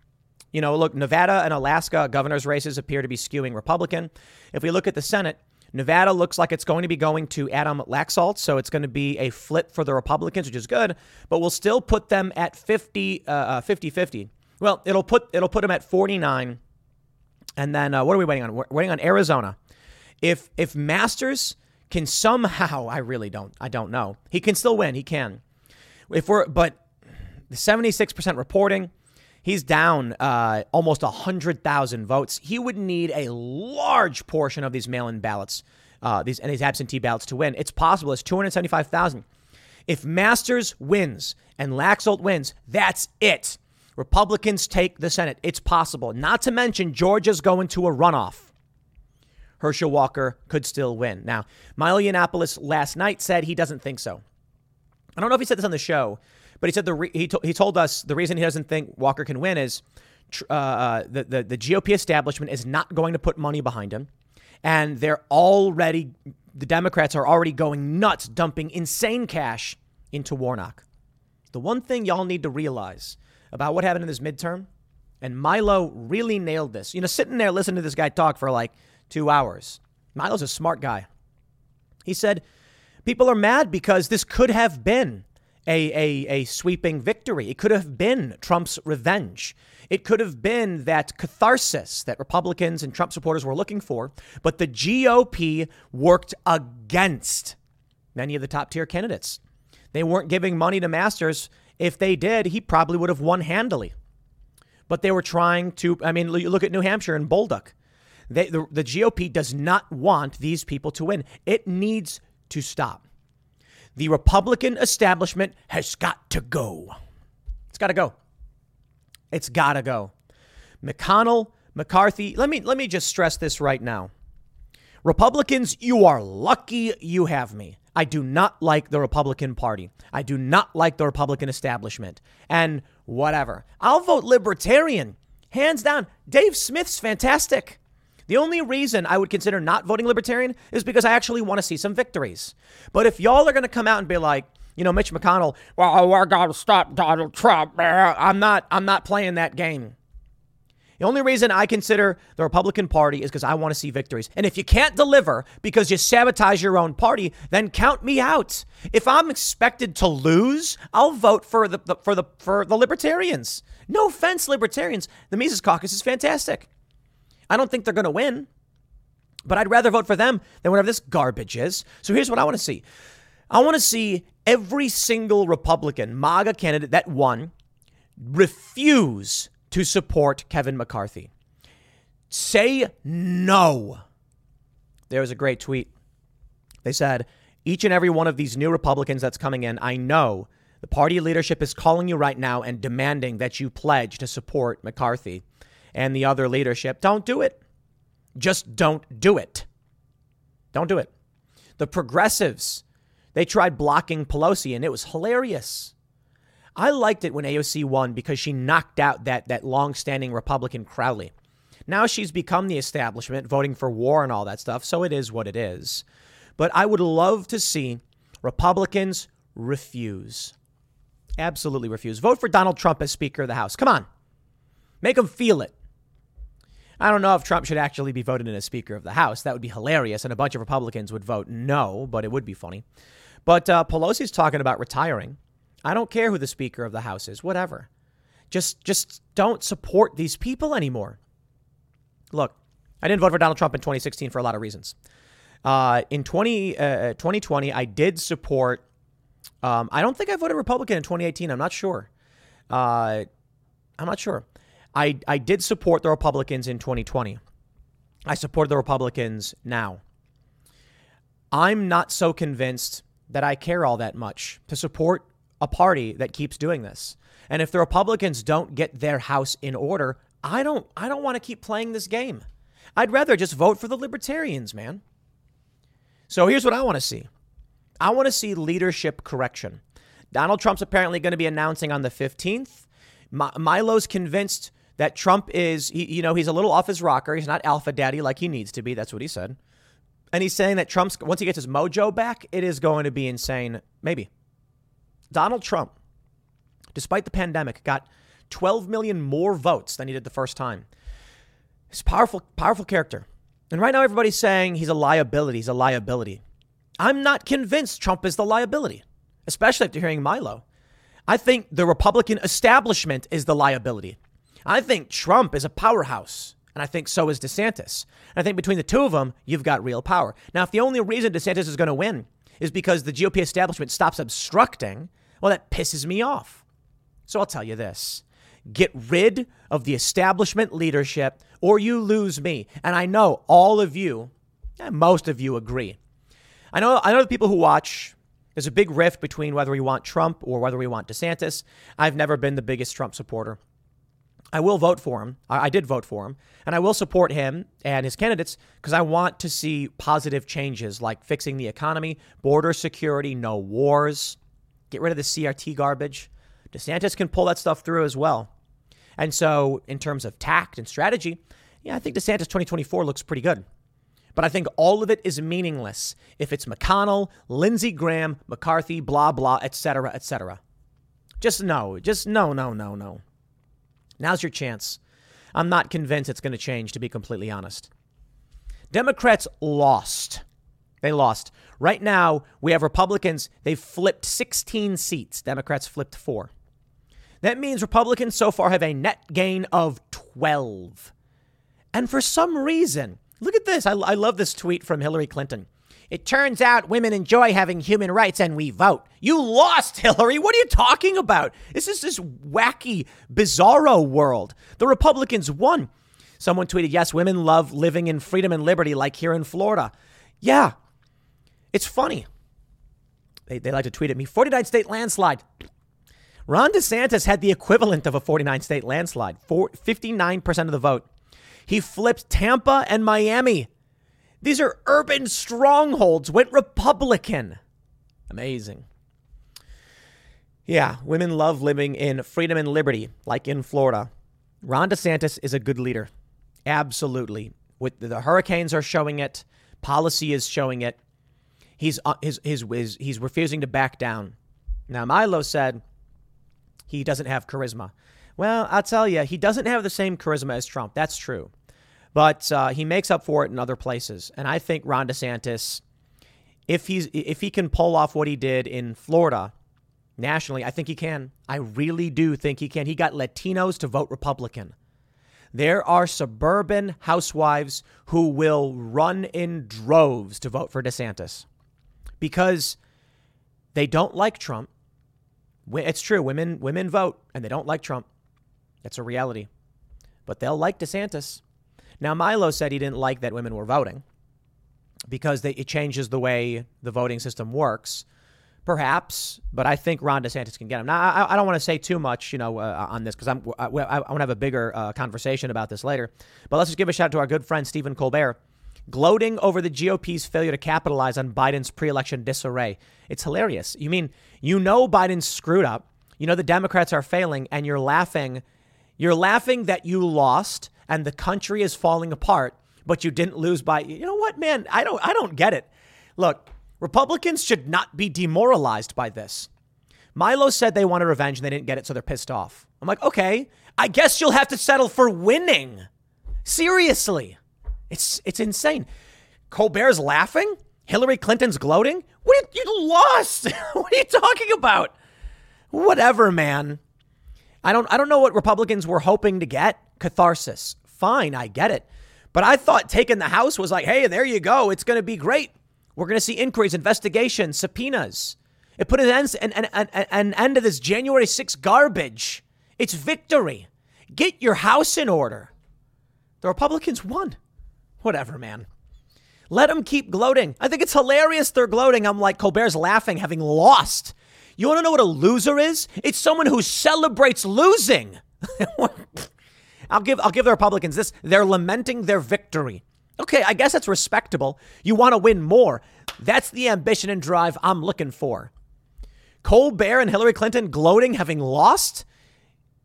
you know, look, Nevada and Alaska governor's races appear to be skewing Republican. If we look at the Senate, Nevada looks like it's going to be going to Adam Laxalt, so it's going to be a flip for the Republicans, which is good, but we'll still put them at 50 uh, uh 50 Well, it'll put it'll put them at 49. And then uh, what are we waiting on? We're waiting on Arizona. If if Masters can somehow, I really don't, I don't know. He can still win. He can. If we're but the 76% reporting, He's down uh, almost 100,000 votes. He would need a large portion of these mail in ballots uh, these, and these absentee ballots to win. It's possible. It's 275,000. If Masters wins and Laxalt wins, that's it. Republicans take the Senate. It's possible. Not to mention, Georgia's going to a runoff. Herschel Walker could still win. Now, Milo Yiannopoulos last night said he doesn't think so. I don't know if he said this on the show, but he said the re- he, to- he told us the reason he doesn't think Walker can win is uh, uh, the, the the GOP establishment is not going to put money behind him, and they're already the Democrats are already going nuts, dumping insane cash into Warnock. The one thing y'all need to realize about what happened in this midterm, and Milo really nailed this. You know, sitting there listening to this guy talk for like two hours. Milo's a smart guy. He said, People are mad because this could have been a, a, a sweeping victory. It could have been Trump's revenge. It could have been that catharsis that Republicans and Trump supporters were looking for, but the GOP worked against many of the top tier candidates. They weren't giving money to Masters. If they did, he probably would have won handily. But they were trying to, I mean, look at New Hampshire and Bolduc. They, the, the GOP does not want these people to win. It needs to stop. The Republican establishment has got to go. It's got to go. It's got to go. McConnell, McCarthy, let me let me just stress this right now. Republicans, you are lucky you have me. I do not like the Republican Party. I do not like the Republican establishment. And whatever. I'll vote libertarian. Hands down. Dave Smith's fantastic. The only reason I would consider not voting libertarian is because I actually want to see some victories. But if y'all are going to come out and be like, you know, Mitch McConnell, well, oh, I got to stop Donald Trump. I'm not. I'm not playing that game. The only reason I consider the Republican Party is because I want to see victories. And if you can't deliver because you sabotage your own party, then count me out. If I'm expected to lose, I'll vote for the, the for the for the Libertarians. No offense, Libertarians. The Mises Caucus is fantastic. I don't think they're going to win, but I'd rather vote for them than whatever this garbage is. So here's what I want to see I want to see every single Republican MAGA candidate that won refuse to support Kevin McCarthy. Say no. There was a great tweet. They said, each and every one of these new Republicans that's coming in, I know the party leadership is calling you right now and demanding that you pledge to support McCarthy and the other leadership. Don't do it. Just don't do it. Don't do it. The progressives, they tried blocking Pelosi and it was hilarious. I liked it when AOC won because she knocked out that, that long-standing Republican Crowley. Now she's become the establishment, voting for war and all that stuff, so it is what it is. But I would love to see Republicans refuse. Absolutely refuse. Vote for Donald Trump as Speaker of the House. Come on. Make them feel it. I don't know if Trump should actually be voted in as Speaker of the House. That would be hilarious, and a bunch of Republicans would vote no, but it would be funny. But uh, Pelosi's talking about retiring. I don't care who the Speaker of the House is, whatever. Just, just don't support these people anymore. Look, I didn't vote for Donald Trump in 2016 for a lot of reasons. Uh, in 20, uh, 2020, I did support. Um, I don't think I voted Republican in 2018. I'm not sure. Uh, I'm not sure. I, I did support the Republicans in 2020. I support the Republicans now. I'm not so convinced that I care all that much to support a party that keeps doing this. And if the Republicans don't get their house in order, I don't I don't want to keep playing this game. I'd rather just vote for the libertarians, man. So here's what I want to see. I want to see leadership correction. Donald Trump's apparently going to be announcing on the 15th. Milo's convinced that Trump is, he, you know, he's a little off his rocker. He's not alpha daddy like he needs to be. That's what he said. And he's saying that Trump's, once he gets his mojo back, it is going to be insane. Maybe. Donald Trump, despite the pandemic, got 12 million more votes than he did the first time. He's powerful, powerful character. And right now, everybody's saying he's a liability. He's a liability. I'm not convinced Trump is the liability, especially after hearing Milo. I think the Republican establishment is the liability. I think Trump is a powerhouse. And I think so is DeSantis. And I think between the two of them, you've got real power. Now, if the only reason DeSantis is going to win is because the GOP establishment stops obstructing, well, that pisses me off. So I'll tell you this get rid of the establishment leadership or you lose me. And I know all of you, most of you agree. I know, I know the people who watch, there's a big rift between whether we want Trump or whether we want DeSantis. I've never been the biggest Trump supporter. I will vote for him. I, did vote for him. And I will support him and his candidates because I want to see positive changes like fixing the economy, border security, no wars, get rid of the CRT garbage. DeSantis can pull that stuff through as well. And so, in terms of tact and strategy, yeah, I think DeSantis 2024 looks pretty good. But I think all of it is meaningless if it's McConnell, Lindsey Graham, McCarthy, blah, blah, et cetera, et cetera. Just no, just no, no, no, no. Now's your chance. I'm not convinced it's going to change, to be completely honest. Democrats lost. They lost. Right now, we have Republicans, they've flipped 16 seats. Democrats flipped four. That means Republicans so far have a net gain of 12. And for some reason, look at this. I, I love this tweet from Hillary Clinton. It turns out women enjoy having human rights and we vote. You lost, Hillary. What are you talking about? This is this wacky, bizarro world. The Republicans won. Someone tweeted, Yes, women love living in freedom and liberty like here in Florida. Yeah, it's funny. They, they like to tweet at me 49 state landslide. Ron DeSantis had the equivalent of a 49 state landslide, 59% of the vote. He flipped Tampa and Miami these are urban strongholds, went Republican. Amazing. Yeah, women love living in freedom and liberty, like in Florida. Ron DeSantis is a good leader. Absolutely. With the hurricanes are showing it, policy is showing it. He's uh, his, his, his he's refusing to back down. Now Milo said he doesn't have charisma. Well, I'll tell you, he doesn't have the same charisma as Trump. That's true. But uh, he makes up for it in other places. And I think Ron DeSantis, if he's if he can pull off what he did in Florida nationally, I think he can. I really do think he can. He got Latinos to vote Republican. There are suburban housewives who will run in droves to vote for DeSantis because they don't like Trump. It's true, women women vote and they don't like Trump. That's a reality. But they'll like DeSantis. Now, Milo said he didn't like that women were voting because they, it changes the way the voting system works. Perhaps, but I think Ron DeSantis can get him. Now, I, I don't want to say too much, you know, uh, on this because I'm I, I, want to have a bigger uh, conversation about this later. But let's just give a shout out to our good friend Stephen Colbert, gloating over the GOP's failure to capitalize on Biden's pre-election disarray. It's hilarious. You mean you know Biden screwed up, you know the Democrats are failing, and you're laughing. You're laughing that you lost and the country is falling apart, but you didn't lose by you know what, man? I don't I don't get it. Look, Republicans should not be demoralized by this. Milo said they wanted revenge and they didn't get it, so they're pissed off. I'm like, okay, I guess you'll have to settle for winning. Seriously. It's it's insane. Colbert's laughing. Hillary Clinton's gloating. What you lost? what are you talking about? Whatever, man. I don't I don't know what Republicans were hoping to get. Catharsis. Fine, I get it. But I thought taking the House was like, hey, there you go. It's going to be great. We're going to see inquiries, investigations, subpoenas. It put an end, an, an, an end to this January 6th garbage. It's victory. Get your house in order. The Republicans won. Whatever, man. Let them keep gloating. I think it's hilarious they're gloating. I'm like, Colbert's laughing, having lost. You want to know what a loser is? It's someone who celebrates losing. I'll give I'll give the Republicans this. They're lamenting their victory. Okay, I guess that's respectable. You want to win more. That's the ambition and drive I'm looking for. Colbert and Hillary Clinton gloating having lost?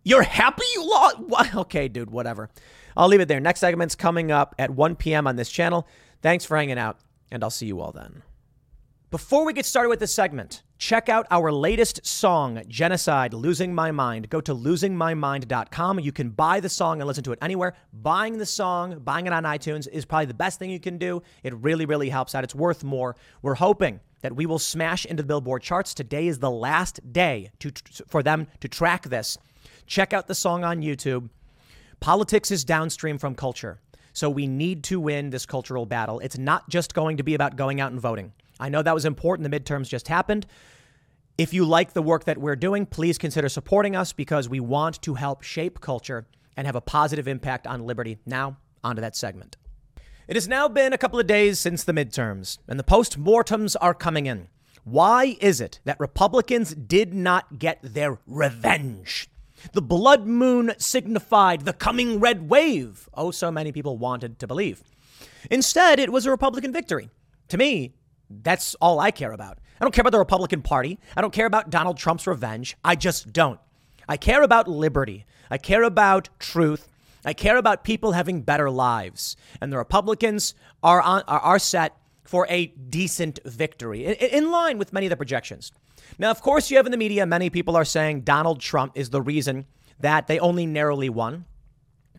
You're happy you lost? Okay, dude, whatever. I'll leave it there. Next segment's coming up at 1 p.m. on this channel. Thanks for hanging out, and I'll see you all then. Before we get started with this segment, check out our latest song, Genocide Losing My Mind. Go to losingmymind.com. You can buy the song and listen to it anywhere. Buying the song, buying it on iTunes is probably the best thing you can do. It really, really helps out. It's worth more. We're hoping that we will smash into the Billboard charts. Today is the last day to, for them to track this. Check out the song on YouTube. Politics is downstream from culture. So we need to win this cultural battle. It's not just going to be about going out and voting. I know that was important. The midterms just happened. If you like the work that we're doing, please consider supporting us because we want to help shape culture and have a positive impact on liberty. Now, onto that segment. It has now been a couple of days since the midterms, and the post-mortems are coming in. Why is it that Republicans did not get their revenge? The blood moon signified the coming red wave, oh, so many people wanted to believe. Instead, it was a Republican victory. To me, that's all I care about. I don't care about the Republican Party. I don't care about Donald Trump's revenge. I just don't. I care about liberty. I care about truth. I care about people having better lives. And the Republicans are, on, are, are set for a decent victory, in, in line with many of the projections. Now, of course, you have in the media, many people are saying Donald Trump is the reason that they only narrowly won.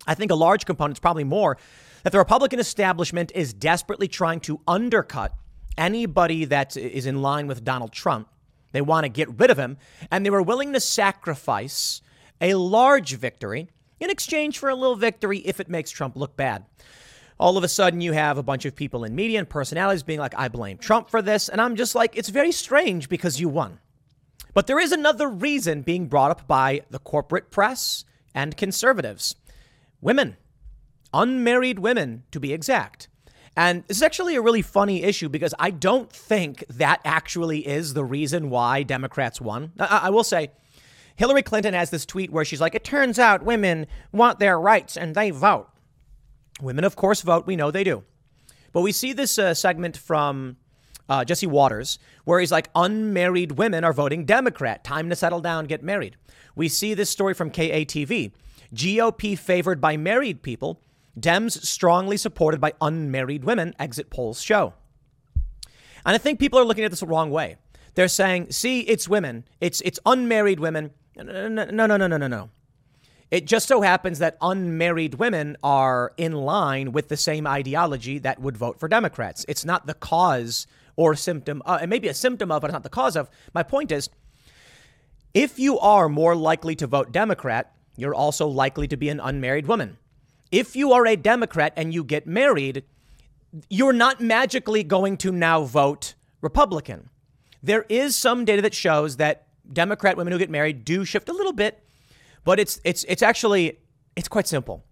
I think a large component is probably more that the Republican establishment is desperately trying to undercut anybody that is in line with Donald Trump. They want to get rid of him, and they were willing to sacrifice a large victory in exchange for a little victory if it makes Trump look bad. All of a sudden, you have a bunch of people in media and personalities being like, I blame Trump for this. And I'm just like, it's very strange because you won. But there is another reason being brought up by the corporate press and conservatives women, unmarried women to be exact. And this is actually a really funny issue because I don't think that actually is the reason why Democrats won. I, I will say, Hillary Clinton has this tweet where she's like, it turns out women want their rights and they vote. Women, of course, vote. We know they do. But we see this uh, segment from uh, Jesse Watters, where he's like, unmarried women are voting Democrat. Time to settle down, get married. We see this story from KATV. GOP favored by married people Dems strongly supported by unmarried women, exit polls show. And I think people are looking at this the wrong way. They're saying, see, it's women, it's, it's unmarried women. No, no, no, no, no, no. It just so happens that unmarried women are in line with the same ideology that would vote for Democrats. It's not the cause or symptom, uh, it may be a symptom of, but it's not the cause of. My point is, if you are more likely to vote Democrat, you're also likely to be an unmarried woman if you are a Democrat and you get married, you're not magically going to now vote Republican. There is some data that shows that Democrat women who get married do shift a little bit, but it's it's it's actually it's quite simple.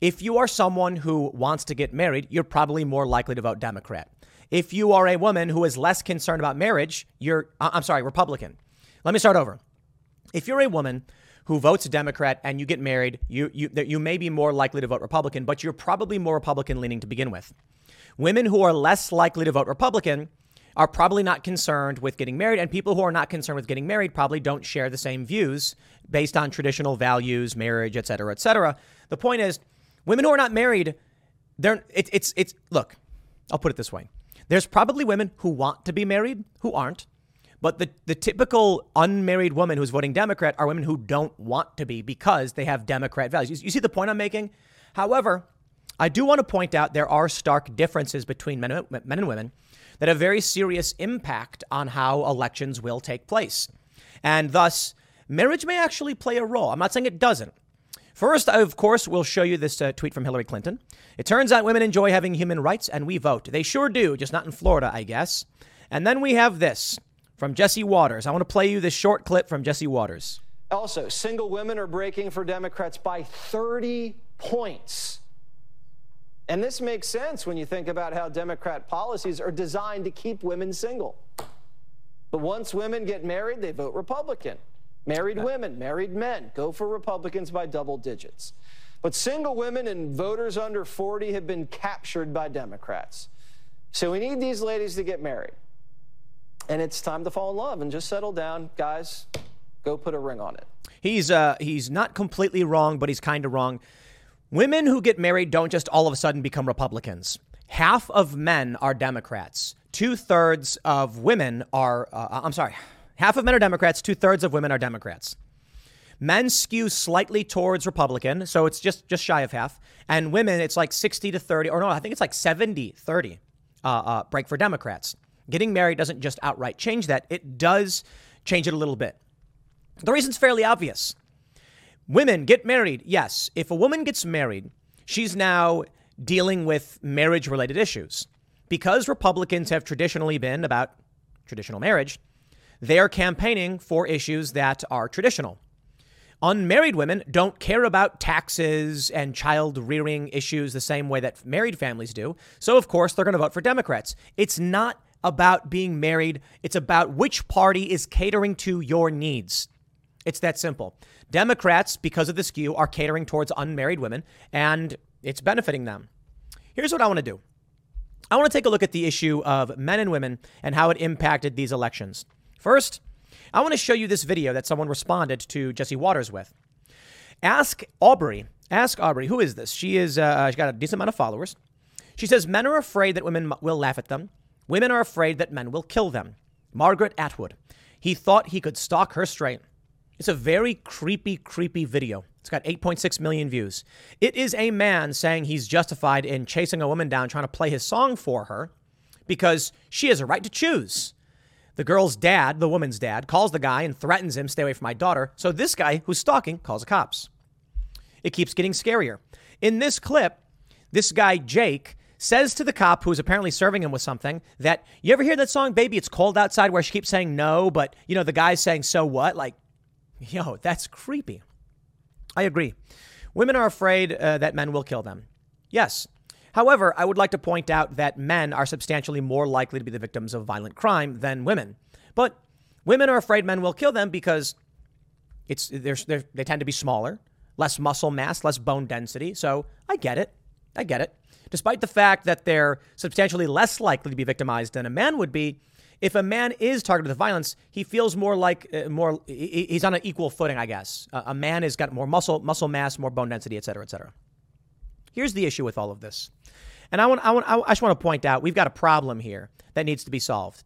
If you are someone who wants to get married, you're probably more likely to vote Democrat. If you are a woman who is less concerned about marriage, you're I'm sorry, Republican. Let me start over. If you're a woman who votes Democrat and you get married, you, you, you may be more likely to vote Republican, but you're probably more Republican leaning to begin with. Women who are less likely to vote Republican are probably not concerned with getting married, and people who are not concerned with getting married probably don't share the same views based on traditional values, marriage, et cetera, et cetera. The point is, women who are not married, they're it, it's it's look, I'll put it this way: there's probably women who want to be married who aren't, But the, the typical unmarried woman who's voting Democrat are women who don't want to be because they have Democrat values. You, you see the point I'm making? However, I do want to point out there are stark differences between men, men and women that have very serious impact on how elections will take place. And thus, marriage may actually play a role. I'm not saying it doesn't. First, of course, we'll show you this uh, tweet from Hillary Clinton. It turns out women enjoy having human rights and we vote. They sure do, just not in Florida, I guess. And then we have this from Jesse Watters. I want to play you this short clip from Jesse Watters. Also, single women are breaking for Democrats by 30 points. And this makes sense when you think about how Democrat policies are designed to keep women single. But once women get married, they vote Republican. Married women, married men go for Republicans by double digits. But single women and voters under 40 have been captured by Democrats. So we need these ladies to get married. And it's time to fall in love and just settle down. Guys, go put a ring on it. He's uh he's not completely wrong, but he's kind of wrong. Women who get married don't just all of a sudden become Republicans. Half of men are Democrats. Two thirds of women are, uh, I'm sorry, half of men are Democrats, two thirds of women are Democrats. Men skew slightly towards Republican, so it's just, just shy of half. And women, it's like 60 to 30, or no, I think it's like 70 30 uh, uh, break for Democrats. Getting married doesn't just outright change that, it does change it a little bit. The reason's fairly obvious. Women get married. Yes. If a woman gets married, she's now dealing with marriage related issues. Because Republicans have traditionally been about traditional marriage, they are campaigning for issues that are traditional. Unmarried women don't care about taxes and child rearing issues the same way that married families do. So, of course, they're going to vote for Democrats. It's not about being married, it's about which party is catering to your needs. It's that simple. Democrats, because of the skew, are catering towards unmarried women, and it's benefiting them. Here's what I want to do I want to take a look at the issue of men and women and how it impacted these elections. First, I want to show you this video that someone responded to Jesse Watters with. Ask Aubrey. Ask Aubrey, who is this? She is. Uh, she's got a decent amount of followers. She says men are afraid that women will laugh at them. Women are afraid that men will kill them. Margaret Atwood. He thought he could stalk her straight. It's a very creepy, creepy video. It's got 8.6 million views. It is a man saying he's justified in chasing a woman down, trying to play his song for her because she has a right to choose. The girl's dad, the woman's dad, calls the guy and threatens him, stay away from my daughter. So this guy who's stalking calls the cops. It keeps getting scarier. In this clip, this guy, Jake, says to the cop who's apparently serving him with something that you ever hear that song, Baby, It's Cold Outside, where she keeps saying no, but you know, the guy's saying, so what? Like, Yo, that's creepy. I agree. Women are afraid uh, that men will kill them. Yes. However, I would like to point out that men are substantially more likely to be the victims of violent crime than women. But women are afraid men will kill them because it's they're, they're, they tend to be smaller, less muscle mass, less bone density. So I get it. I get it. Despite the fact that they're substantially less likely to be victimized than a man would be, if a man is targeted with violence, he feels more like uh, more he's on an equal footing, I guess. Uh, a man has got more muscle muscle mass, more bone density, et cetera, et cetera. Here's the issue with all of this, and I want I want I just want to point out we've got a problem here that needs to be solved.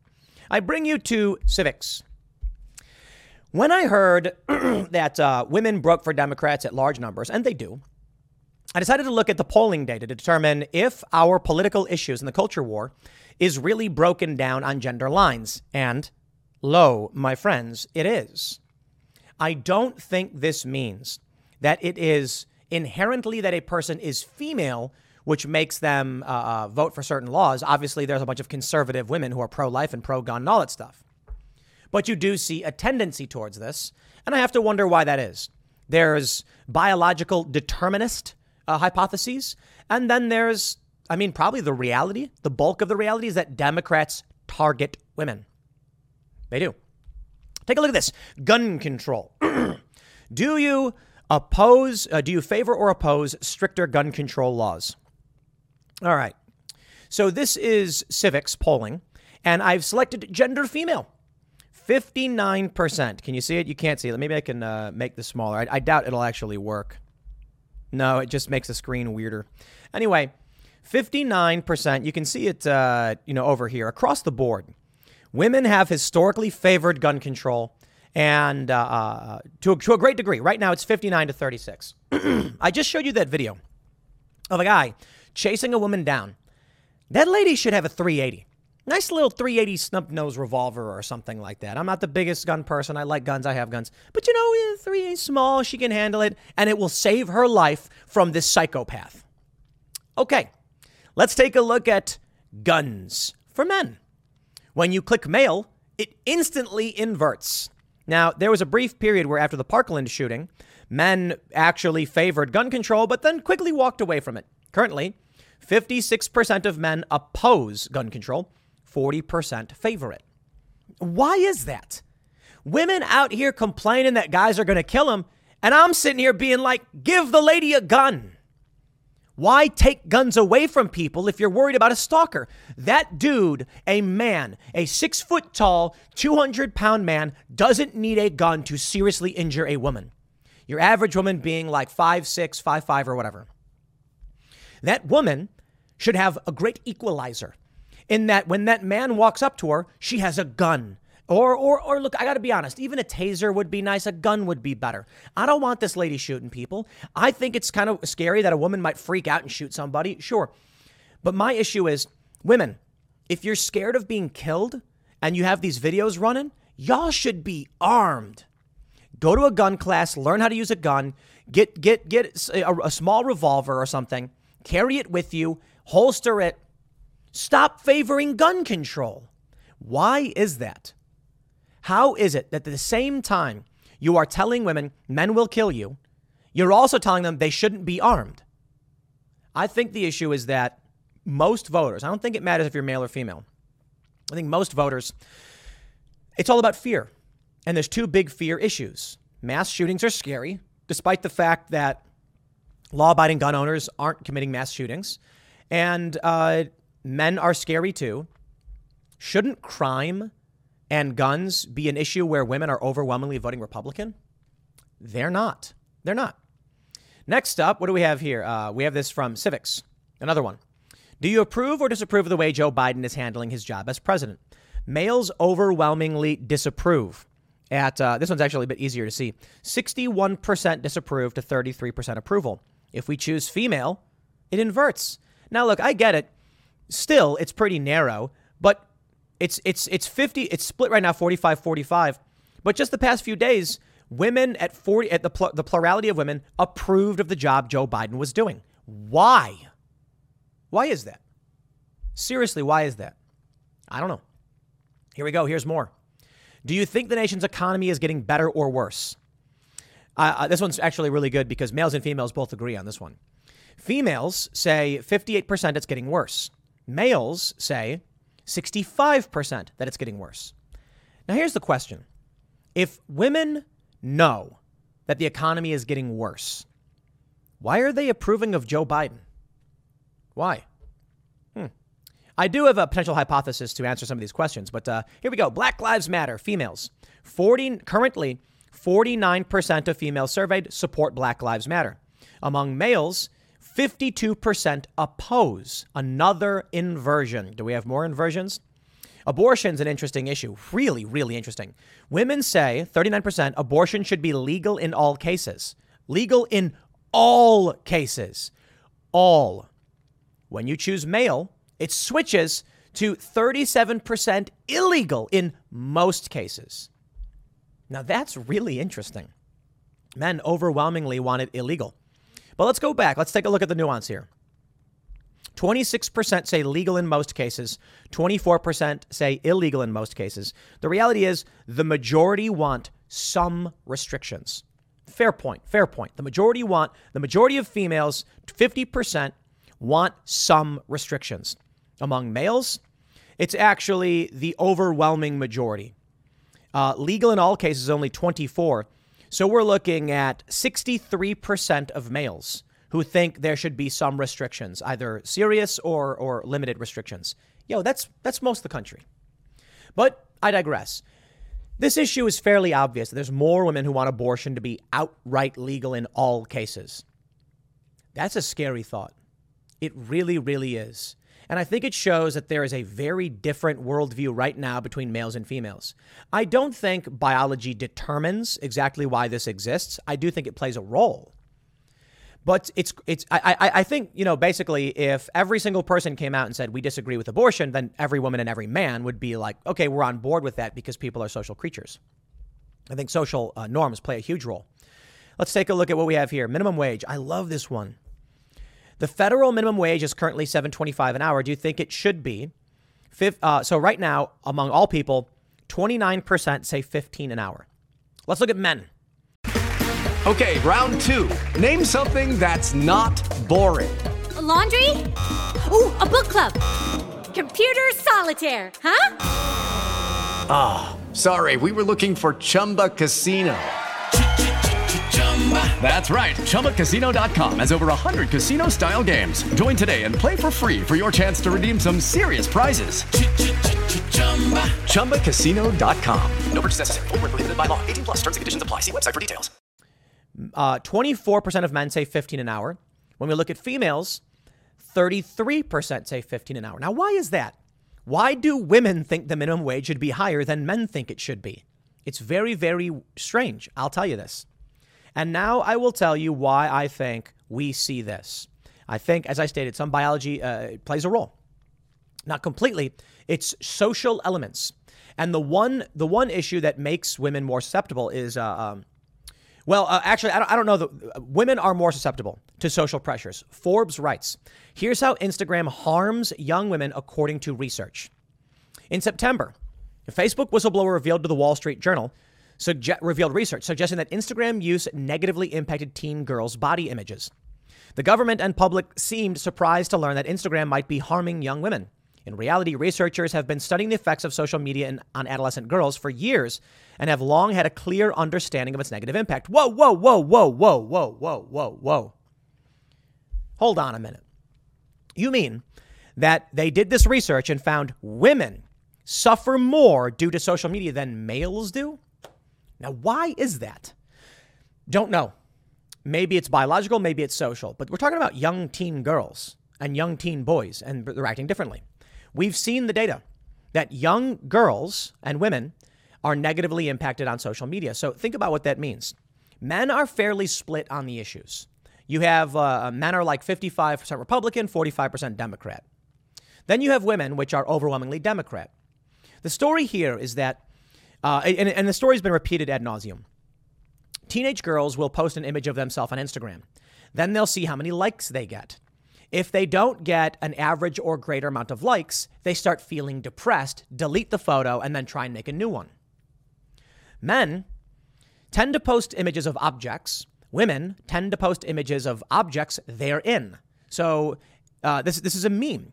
I bring you to Civiqs. When I heard that uh, women broke for Democrats at large numbers, and they do, I decided to look at the polling data to determine if our political issues in the culture war is really broken down on gender lines. And lo, my friends, it is. I don't think this means that it is inherently that a person is female, which makes them uh, uh, vote for certain laws. Obviously, there's a bunch of conservative women who are pro life and pro gun and all that stuff. But you do see a tendency towards this. And I have to wonder why that is. There's biological determinist uh, hypotheses, and then there's I mean, probably the reality, the bulk of the reality is that Democrats target women. They do. Take a look at this gun control. do you oppose, uh, do you favor or oppose stricter gun control laws? All right. So this is Civiqs polling, and I've selected gender female. 59%. Can you see it? You can't see it. Maybe I can uh, make this smaller. I, I doubt it'll actually work. No, it just makes the screen weirder. Anyway, 59%, you can see it, uh, you know, over here across the board. Women have historically favored gun control and uh, uh to, a, to a great degree. Right now, it's 59 to 36. I just showed you that video of a guy chasing a woman down. That lady should have a 380. Nice little 380 snub nose revolver or something like that. I'm not the biggest gun person. I like guns. I have guns. But you know, 380 small. She can handle it. And it will save her life from this psychopath. Okay, let's take a look at guns for men. When you click male, it instantly inverts. Now, there was a brief period where after the Parkland shooting, men actually favored gun control, but then quickly walked away from it. Currently, 56% of men oppose gun control, 40% favor it. Why is that? Women out here complaining that guys are going to kill them, and I'm sitting here being like, give the lady a gun. Why take guns away from people if you're worried about a stalker? That dude, a man, a six foot tall, 200 pound man, doesn't need a gun to seriously injure a woman. Your average woman being like five, six, five, five, or whatever. That woman should have a great equalizer in that when that man walks up to her, she has a gun. Or, or, or look, I got to be honest. Even a taser would be nice. A gun would be better. I don't want this lady shooting people. I think it's kind of scary that a woman might freak out and shoot somebody. Sure, but my issue is, women. If you're scared of being killed and you have these videos running, y'all should be armed. Go to a gun class, learn how to use a gun, get get get a, a small revolver or something, carry it with you, holster it. Stop favoring gun control. Why is that? How is it that at the same time you are telling women men will kill you, you're also telling them they shouldn't be armed? I think the issue is that most voters, I don't think it matters if you're male or female. I think most voters, it's all about fear. And there's two big fear issues. Mass shootings are scary, despite the fact that law abiding gun owners aren't committing mass shootings. And uh, men are scary too. Shouldn't crime and guns be an issue where women are overwhelmingly voting Republican? They're not. They're not. Next up, what do we have here? Uh, we have this from Civiqs. another one. Do you approve or disapprove of the way Joe Biden is handling his job as president? Males overwhelmingly disapprove. At uh, this one's actually a bit easier to see. 61% disapprove to 33% approval. If we choose female, it inverts. Now, look, I get it. Still, it's pretty narrow, but it's it's it's 50 it's split right now 45 45 but just the past few days women at 40 at the pl- the plurality of women approved of the job Joe Biden was doing. Why? Why is that? Seriously why is that? I don't know. Here we go. Here's more. Do you think the nation's economy is getting better or worse? Uh, uh this one's actually really good because males and females both agree on this one. Females say 58% it's getting worse males say 65% that it's getting worse. Now, here's the question if women know that the economy is getting worse, why are they approving of Joe Biden? Why? Hmm. I do have a potential hypothesis to answer some of these questions, but uh, here we go. Black Lives Matter, females. 40, currently, 49% of females surveyed support Black Lives Matter. Among males, 52% oppose another inversion. Do we have more inversions? Abortion's an interesting issue. Really, really interesting. Women say 39% abortion should be legal in all cases. Legal in all cases. All. When you choose male, it switches to 37% illegal in most cases. Now that's really interesting. Men overwhelmingly want it illegal. But let's go back. Let's take a look at the nuance here. 26% say legal in most cases, 24% say illegal in most cases. The reality is the majority want some restrictions. Fair point. Fair point. The majority want, the majority of females, 50%, want some restrictions. Among males, it's actually the overwhelming majority. Uh, legal in all cases, only 24. So we're looking at 63% of males who think there should be some restrictions, either serious or, or limited restrictions. Yo, that's, that's most of the country. But I digress. This issue is fairly obvious. There's more women who want abortion to be outright legal in all cases. That's a scary thought. It really, really is. And I think it shows that there is a very different worldview right now between males and females. I don't think biology determines exactly why this exists. I do think it plays a role. But it's it's I, I I think you know basically if every single person came out and said we disagree with abortion, then every woman and every man would be like, okay, we're on board with that because people are social creatures. I think social uh, norms play a huge role. Let's take a look at what we have here. Minimum wage. I love this one. The federal minimum wage is currently 7.25 an hour. Do you think it should be? Uh, so right now, among all people, 29% say 15 an hour. Let's look at men. Okay, round two. Name something that's not boring. A laundry? Ooh, a book club. Computer solitaire, huh? Ah, oh, sorry, we were looking for Chumba Casino. That's right. ChumbaCasino.com has over 100 casino style games. Join today and play for free for your chance to redeem some serious prizes. ChumbaCasino.com. No purchase necessary. Full prohibited by law. 18 plus terms and conditions apply. See website for details. Uh, 24% of men say 15 an hour. When we look at females, 33% say 15 an hour. Now, why is that? Why do women think the minimum wage should be higher than men think it should be? It's very, very strange. I'll tell you this. And now I will tell you why I think we see this. I think, as I stated, some biology uh, plays a role. Not completely. It's social elements, and the one the one issue that makes women more susceptible is, uh, um, well, uh, actually, I don't, I don't know. The, women are more susceptible to social pressures. Forbes writes, "Here's how Instagram harms young women, according to research." In September, a Facebook whistleblower revealed to the Wall Street Journal Suge- revealed research suggesting that Instagram use negatively impacted teen girls' body images. The government and public seemed surprised to learn that Instagram might be harming young women. In reality, researchers have been studying the effects of social media in, on adolescent girls for years and have long had a clear understanding of its negative impact. Whoa, whoa, whoa, whoa, whoa, whoa, whoa, whoa, whoa. Hold on a minute. You mean that they did this research and found women suffer more due to social media than males do? Now, why is that? Don't know. Maybe it's biological, maybe it's social, but we're talking about young teen girls and young teen boys, and they're acting differently. We've seen the data that young girls and women are negatively impacted on social media. So think about what that means. Men are fairly split on the issues. You have uh, men are like 55% Republican, 45% Democrat. Then you have women, which are overwhelmingly Democrat. The story here is that uh, and, and the story's been repeated ad nauseum. Teenage girls will post an image of themselves on Instagram. Then they'll see how many likes they get. If they don't get an average or greater amount of likes, they start feeling depressed, delete the photo, and then try and make a new one. Men tend to post images of objects. Women tend to post images of objects they're in. So uh, this, this is a meme.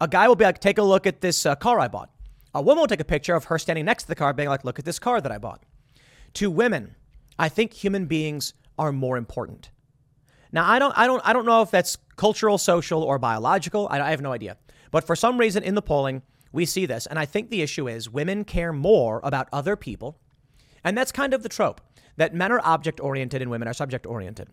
A guy will be like, take a look at this uh, car I bought. Uh, a woman will take a picture of her standing next to the car, being like, look at this car that I bought. To women, I think human beings are more important. Now, I don't, I don't, I don't know if that's cultural, social, or biological. I, I have no idea. But for some reason in the polling, we see this. And I think the issue is women care more about other people. And that's kind of the trope that men are object oriented and women are subject oriented.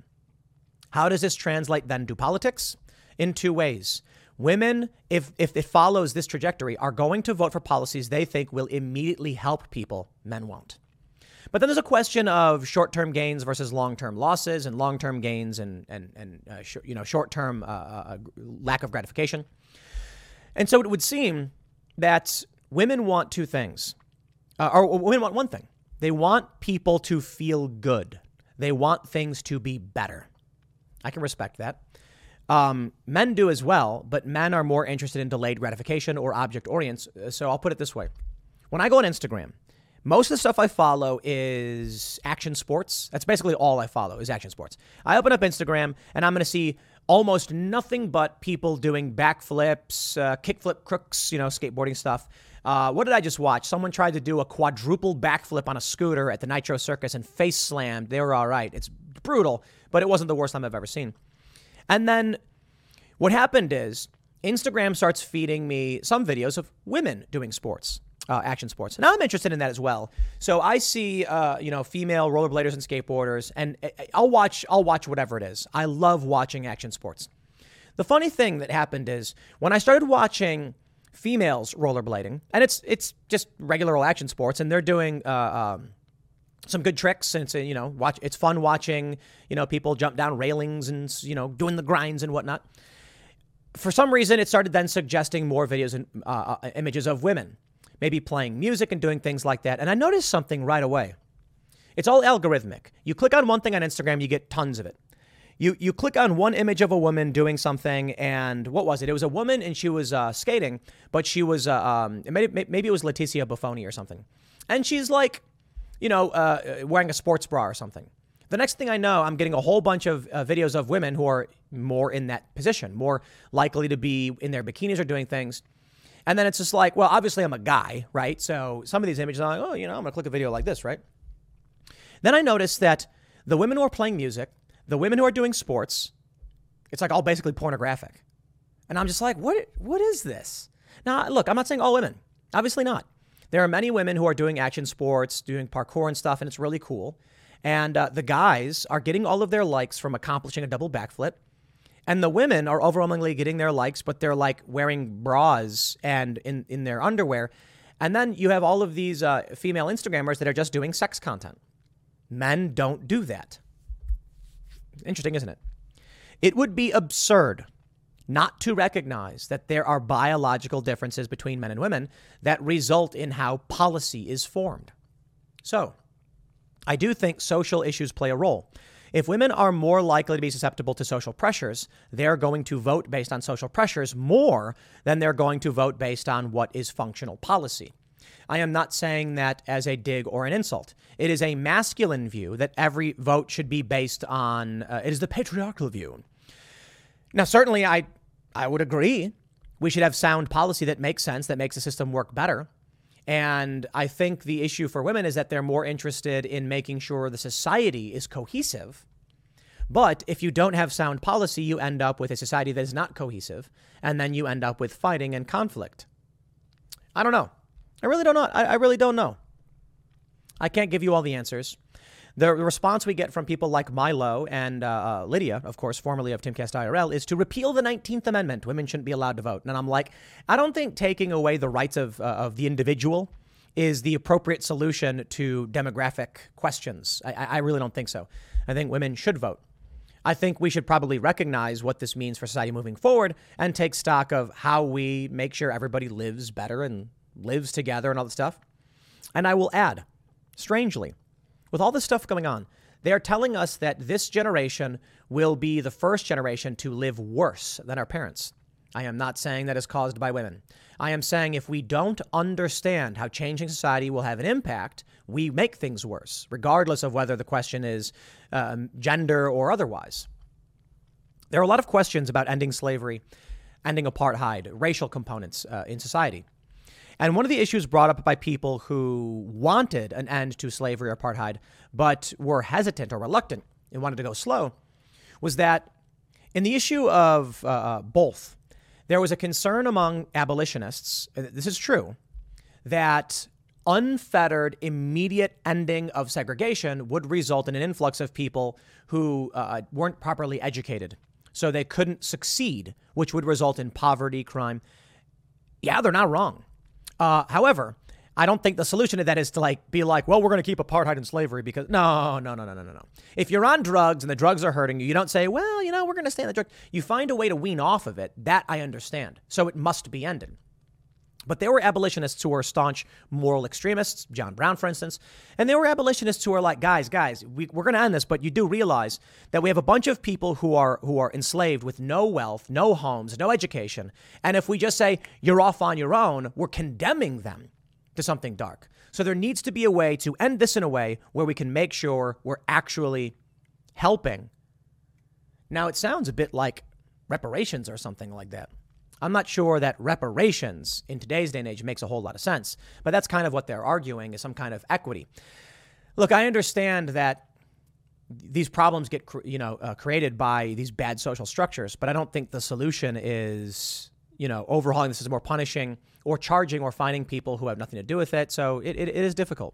How does this translate then to politics? In two ways. Women, if, if it follows this trajectory, are going to vote for policies they think will immediately help people. Men won't. But then there's a question of short-term gains versus long-term losses, and long-term gains and and and uh, sh- you know short-term uh, uh, lack of gratification. And so it would seem that women want two things, uh, or women want one thing. They want people to feel good. They want things to be better. I can respect that. Um, men do as well, but men are more interested in delayed gratification or object orients. So I'll put it this way when I go on Instagram, most of the stuff I follow is action sports. That's basically all I follow is action sports. I open up Instagram and I'm going to see almost nothing but people doing backflips, uh, kickflip crooks, you know, skateboarding stuff. Uh, what did I just watch? Someone tried to do a quadruple backflip on a scooter at the Nitro Circus and face slammed. They were all right. It's brutal, but it wasn't the worst time I've ever seen. And then what happened is Instagram starts feeding me some videos of women doing sports. Uh, action sports. Now I'm interested in that as well. So I see, uh, you know, female rollerbladers and skateboarders, and uh, I'll watch. I'll watch whatever it is. I love watching action sports. The funny thing that happened is when I started watching females rollerblading, and it's it's just regular old action sports, and they're doing uh, um, some good tricks, and it's you know watch it's fun watching you know people jump down railings and you know doing the grinds and whatnot. For some reason, it started then suggesting more videos and uh, uh, images of women, maybe playing music and doing things like that. And I noticed something right away. It's all algorithmic. You click on one thing on Instagram, you get tons of it. You you click on one image of a woman doing something, and what was it? It was a woman, and she was uh, skating, but she was uh, um, maybe maybe it was Leticia Bufoni or something, and she's like, you know, uh, wearing a sports bra or something. The next thing I know, I'm getting a whole bunch of uh, videos of women who are more in that position, more likely to be in their bikinis or doing things. And then it's just like, well, obviously I'm a guy, right? So some of these images, I'm like, oh, you know, I'm gonna click a video like this, right? Then I noticed that the women who are playing music, the women who are doing sports, it's like all basically pornographic. And I'm just like, what what is this? Now, look, I'm not saying all women. Obviously not. There are many women who are doing action sports, doing parkour and stuff, and it's really cool. And uh, the guys are getting all of their likes from accomplishing a double backflip. And the women are overwhelmingly getting their likes, but they're like wearing bras and in, in their underwear. And then you have all of these uh, female Instagrammers that are just doing sex content. Men don't do that. Interesting, isn't it? It would be absurd not to recognize that there are biological differences between men and women that result in how policy is formed. So, I do think social issues play a role. If women are more likely to be susceptible to social pressures, they're going to vote based on social pressures more than they're going to vote based on what is functional policy. I am not saying that as a dig or an insult. It is a masculine view that every vote should be based on, uh, it is the patriarchal view. Now, certainly, I, I would agree. We should have sound policy that makes sense, that makes the system work better. And I think the issue for women is that they're more interested in making sure the society is cohesive. But if you don't have sound policy, you end up with a society that is not cohesive, and then you end up with fighting and conflict. I don't know. I really don't know. I, I really don't know. I can't give you all the answers. The response we get from people like Milo and uh, uh Lydia, of course, formerly of Timcast IRL, is to repeal the 19th Amendment. Women shouldn't be allowed to vote. And I'm like, I don't think taking away the rights of, uh, of the individual is the appropriate solution to demographic questions. I, I really don't think so. I think women should vote. I think we should probably recognize what this means for society moving forward and take stock of how we make sure everybody lives better and lives together and all that stuff. And I will add, strangely, with all this stuff going on, they are telling us that this generation will be the first generation to live worse than our parents. I am not saying that is caused by women. I am saying if we don't understand how changing society will have an impact, we make things worse, regardless of whether the question is um, gender or otherwise. There are a lot of questions about ending slavery, ending apartheid, racial components uh, in society. And one of the issues brought up by people who wanted an end to slavery or apartheid, but were hesitant or reluctant and wanted to go slow, was that in the issue of uh, uh both, there was a concern among abolitionists, this is true, that unfettered, immediate ending of segregation would result in an influx of people who uh, weren't properly educated. So they couldn't succeed, which would result in poverty, crime. Yeah, they're not wrong. Uh, however, I don't think the solution to that is to like be like, well, we're going to keep apartheid and slavery because no, no, no, no, no, no, no. If you're on drugs and the drugs are hurting you, you don't say, well, you know, we're going to stay on the drug. You find a way to wean off of it. That I understand. So it must be ended. But there were abolitionists who were staunch moral extremists, John Brown, for instance. And there were abolitionists who are like, guys, guys, we, are going to end this, but you do realize that we have a bunch of people who are who are enslaved with no wealth, no homes, no education. And if we just say you're off on your own, we're condemning them to something dark. So there needs to be a way to end this in a way where we can make sure we're actually helping. Now it sounds a bit like reparations or something like that. I'm not sure that reparations in today's day and age makes a whole lot of sense, but that's kind of what they're arguing is some kind of equity. Look, I understand that these problems get you know uh, created by these bad social structures, but I don't think the solution is you know overhauling the system or punishing or charging or finding people who have nothing to do with it. So it, it, it is difficult.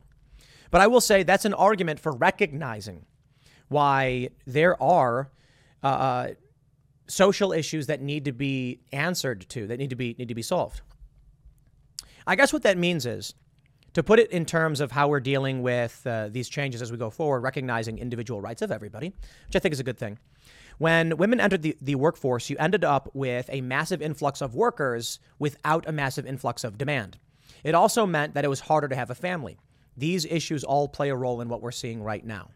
But I will say that's an argument for recognizing why there are uh, uh social issues that need to be answered to, that need to be need to be solved. I guess what that means is to put it in terms of how we're dealing with uh, these changes as we go forward, recognizing individual rights of everybody, which I think is a good thing. When women entered the, the workforce, you ended up with a massive influx of workers without a massive influx of demand. It also meant that it was harder to have a family. These issues all play a role in what we're seeing right now.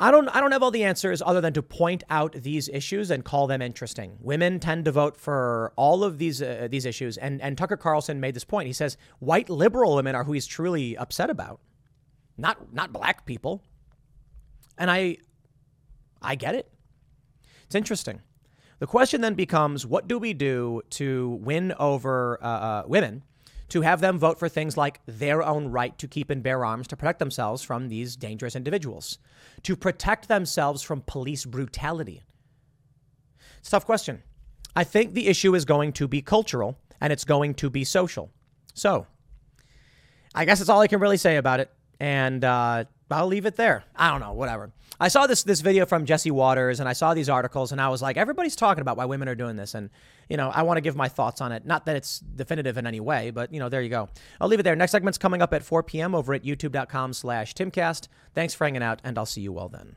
I don't I don't have all the answers other than to point out these issues and call them interesting. Women tend to vote for all of these uh, these issues and and Tucker Carlson made this point. He says white liberal women are who he's truly upset about. Not not black people. And I I get it. It's interesting. The question then becomes what do we do to win over uh, uh, women to have them vote for things like their own right to keep and bear arms to protect themselves from these dangerous individuals, to protect themselves from police brutality? It's a tough question. I think the issue is going to be cultural and it's going to be social. So, I guess that's all I can really say about it. And uh, I'll leave it there. I don't know, whatever. I saw this this video from Jesse Watters and I saw these articles and I was like, everybody's talking about why women are doing this. And, you know, I want to give my thoughts on it. Not that it's definitive in any way, but, you know, there you go. I'll leave it there. Next segment's coming up at 4 p.m. over at youtube.com slash timcast. Thanks for hanging out, and I'll see you all then.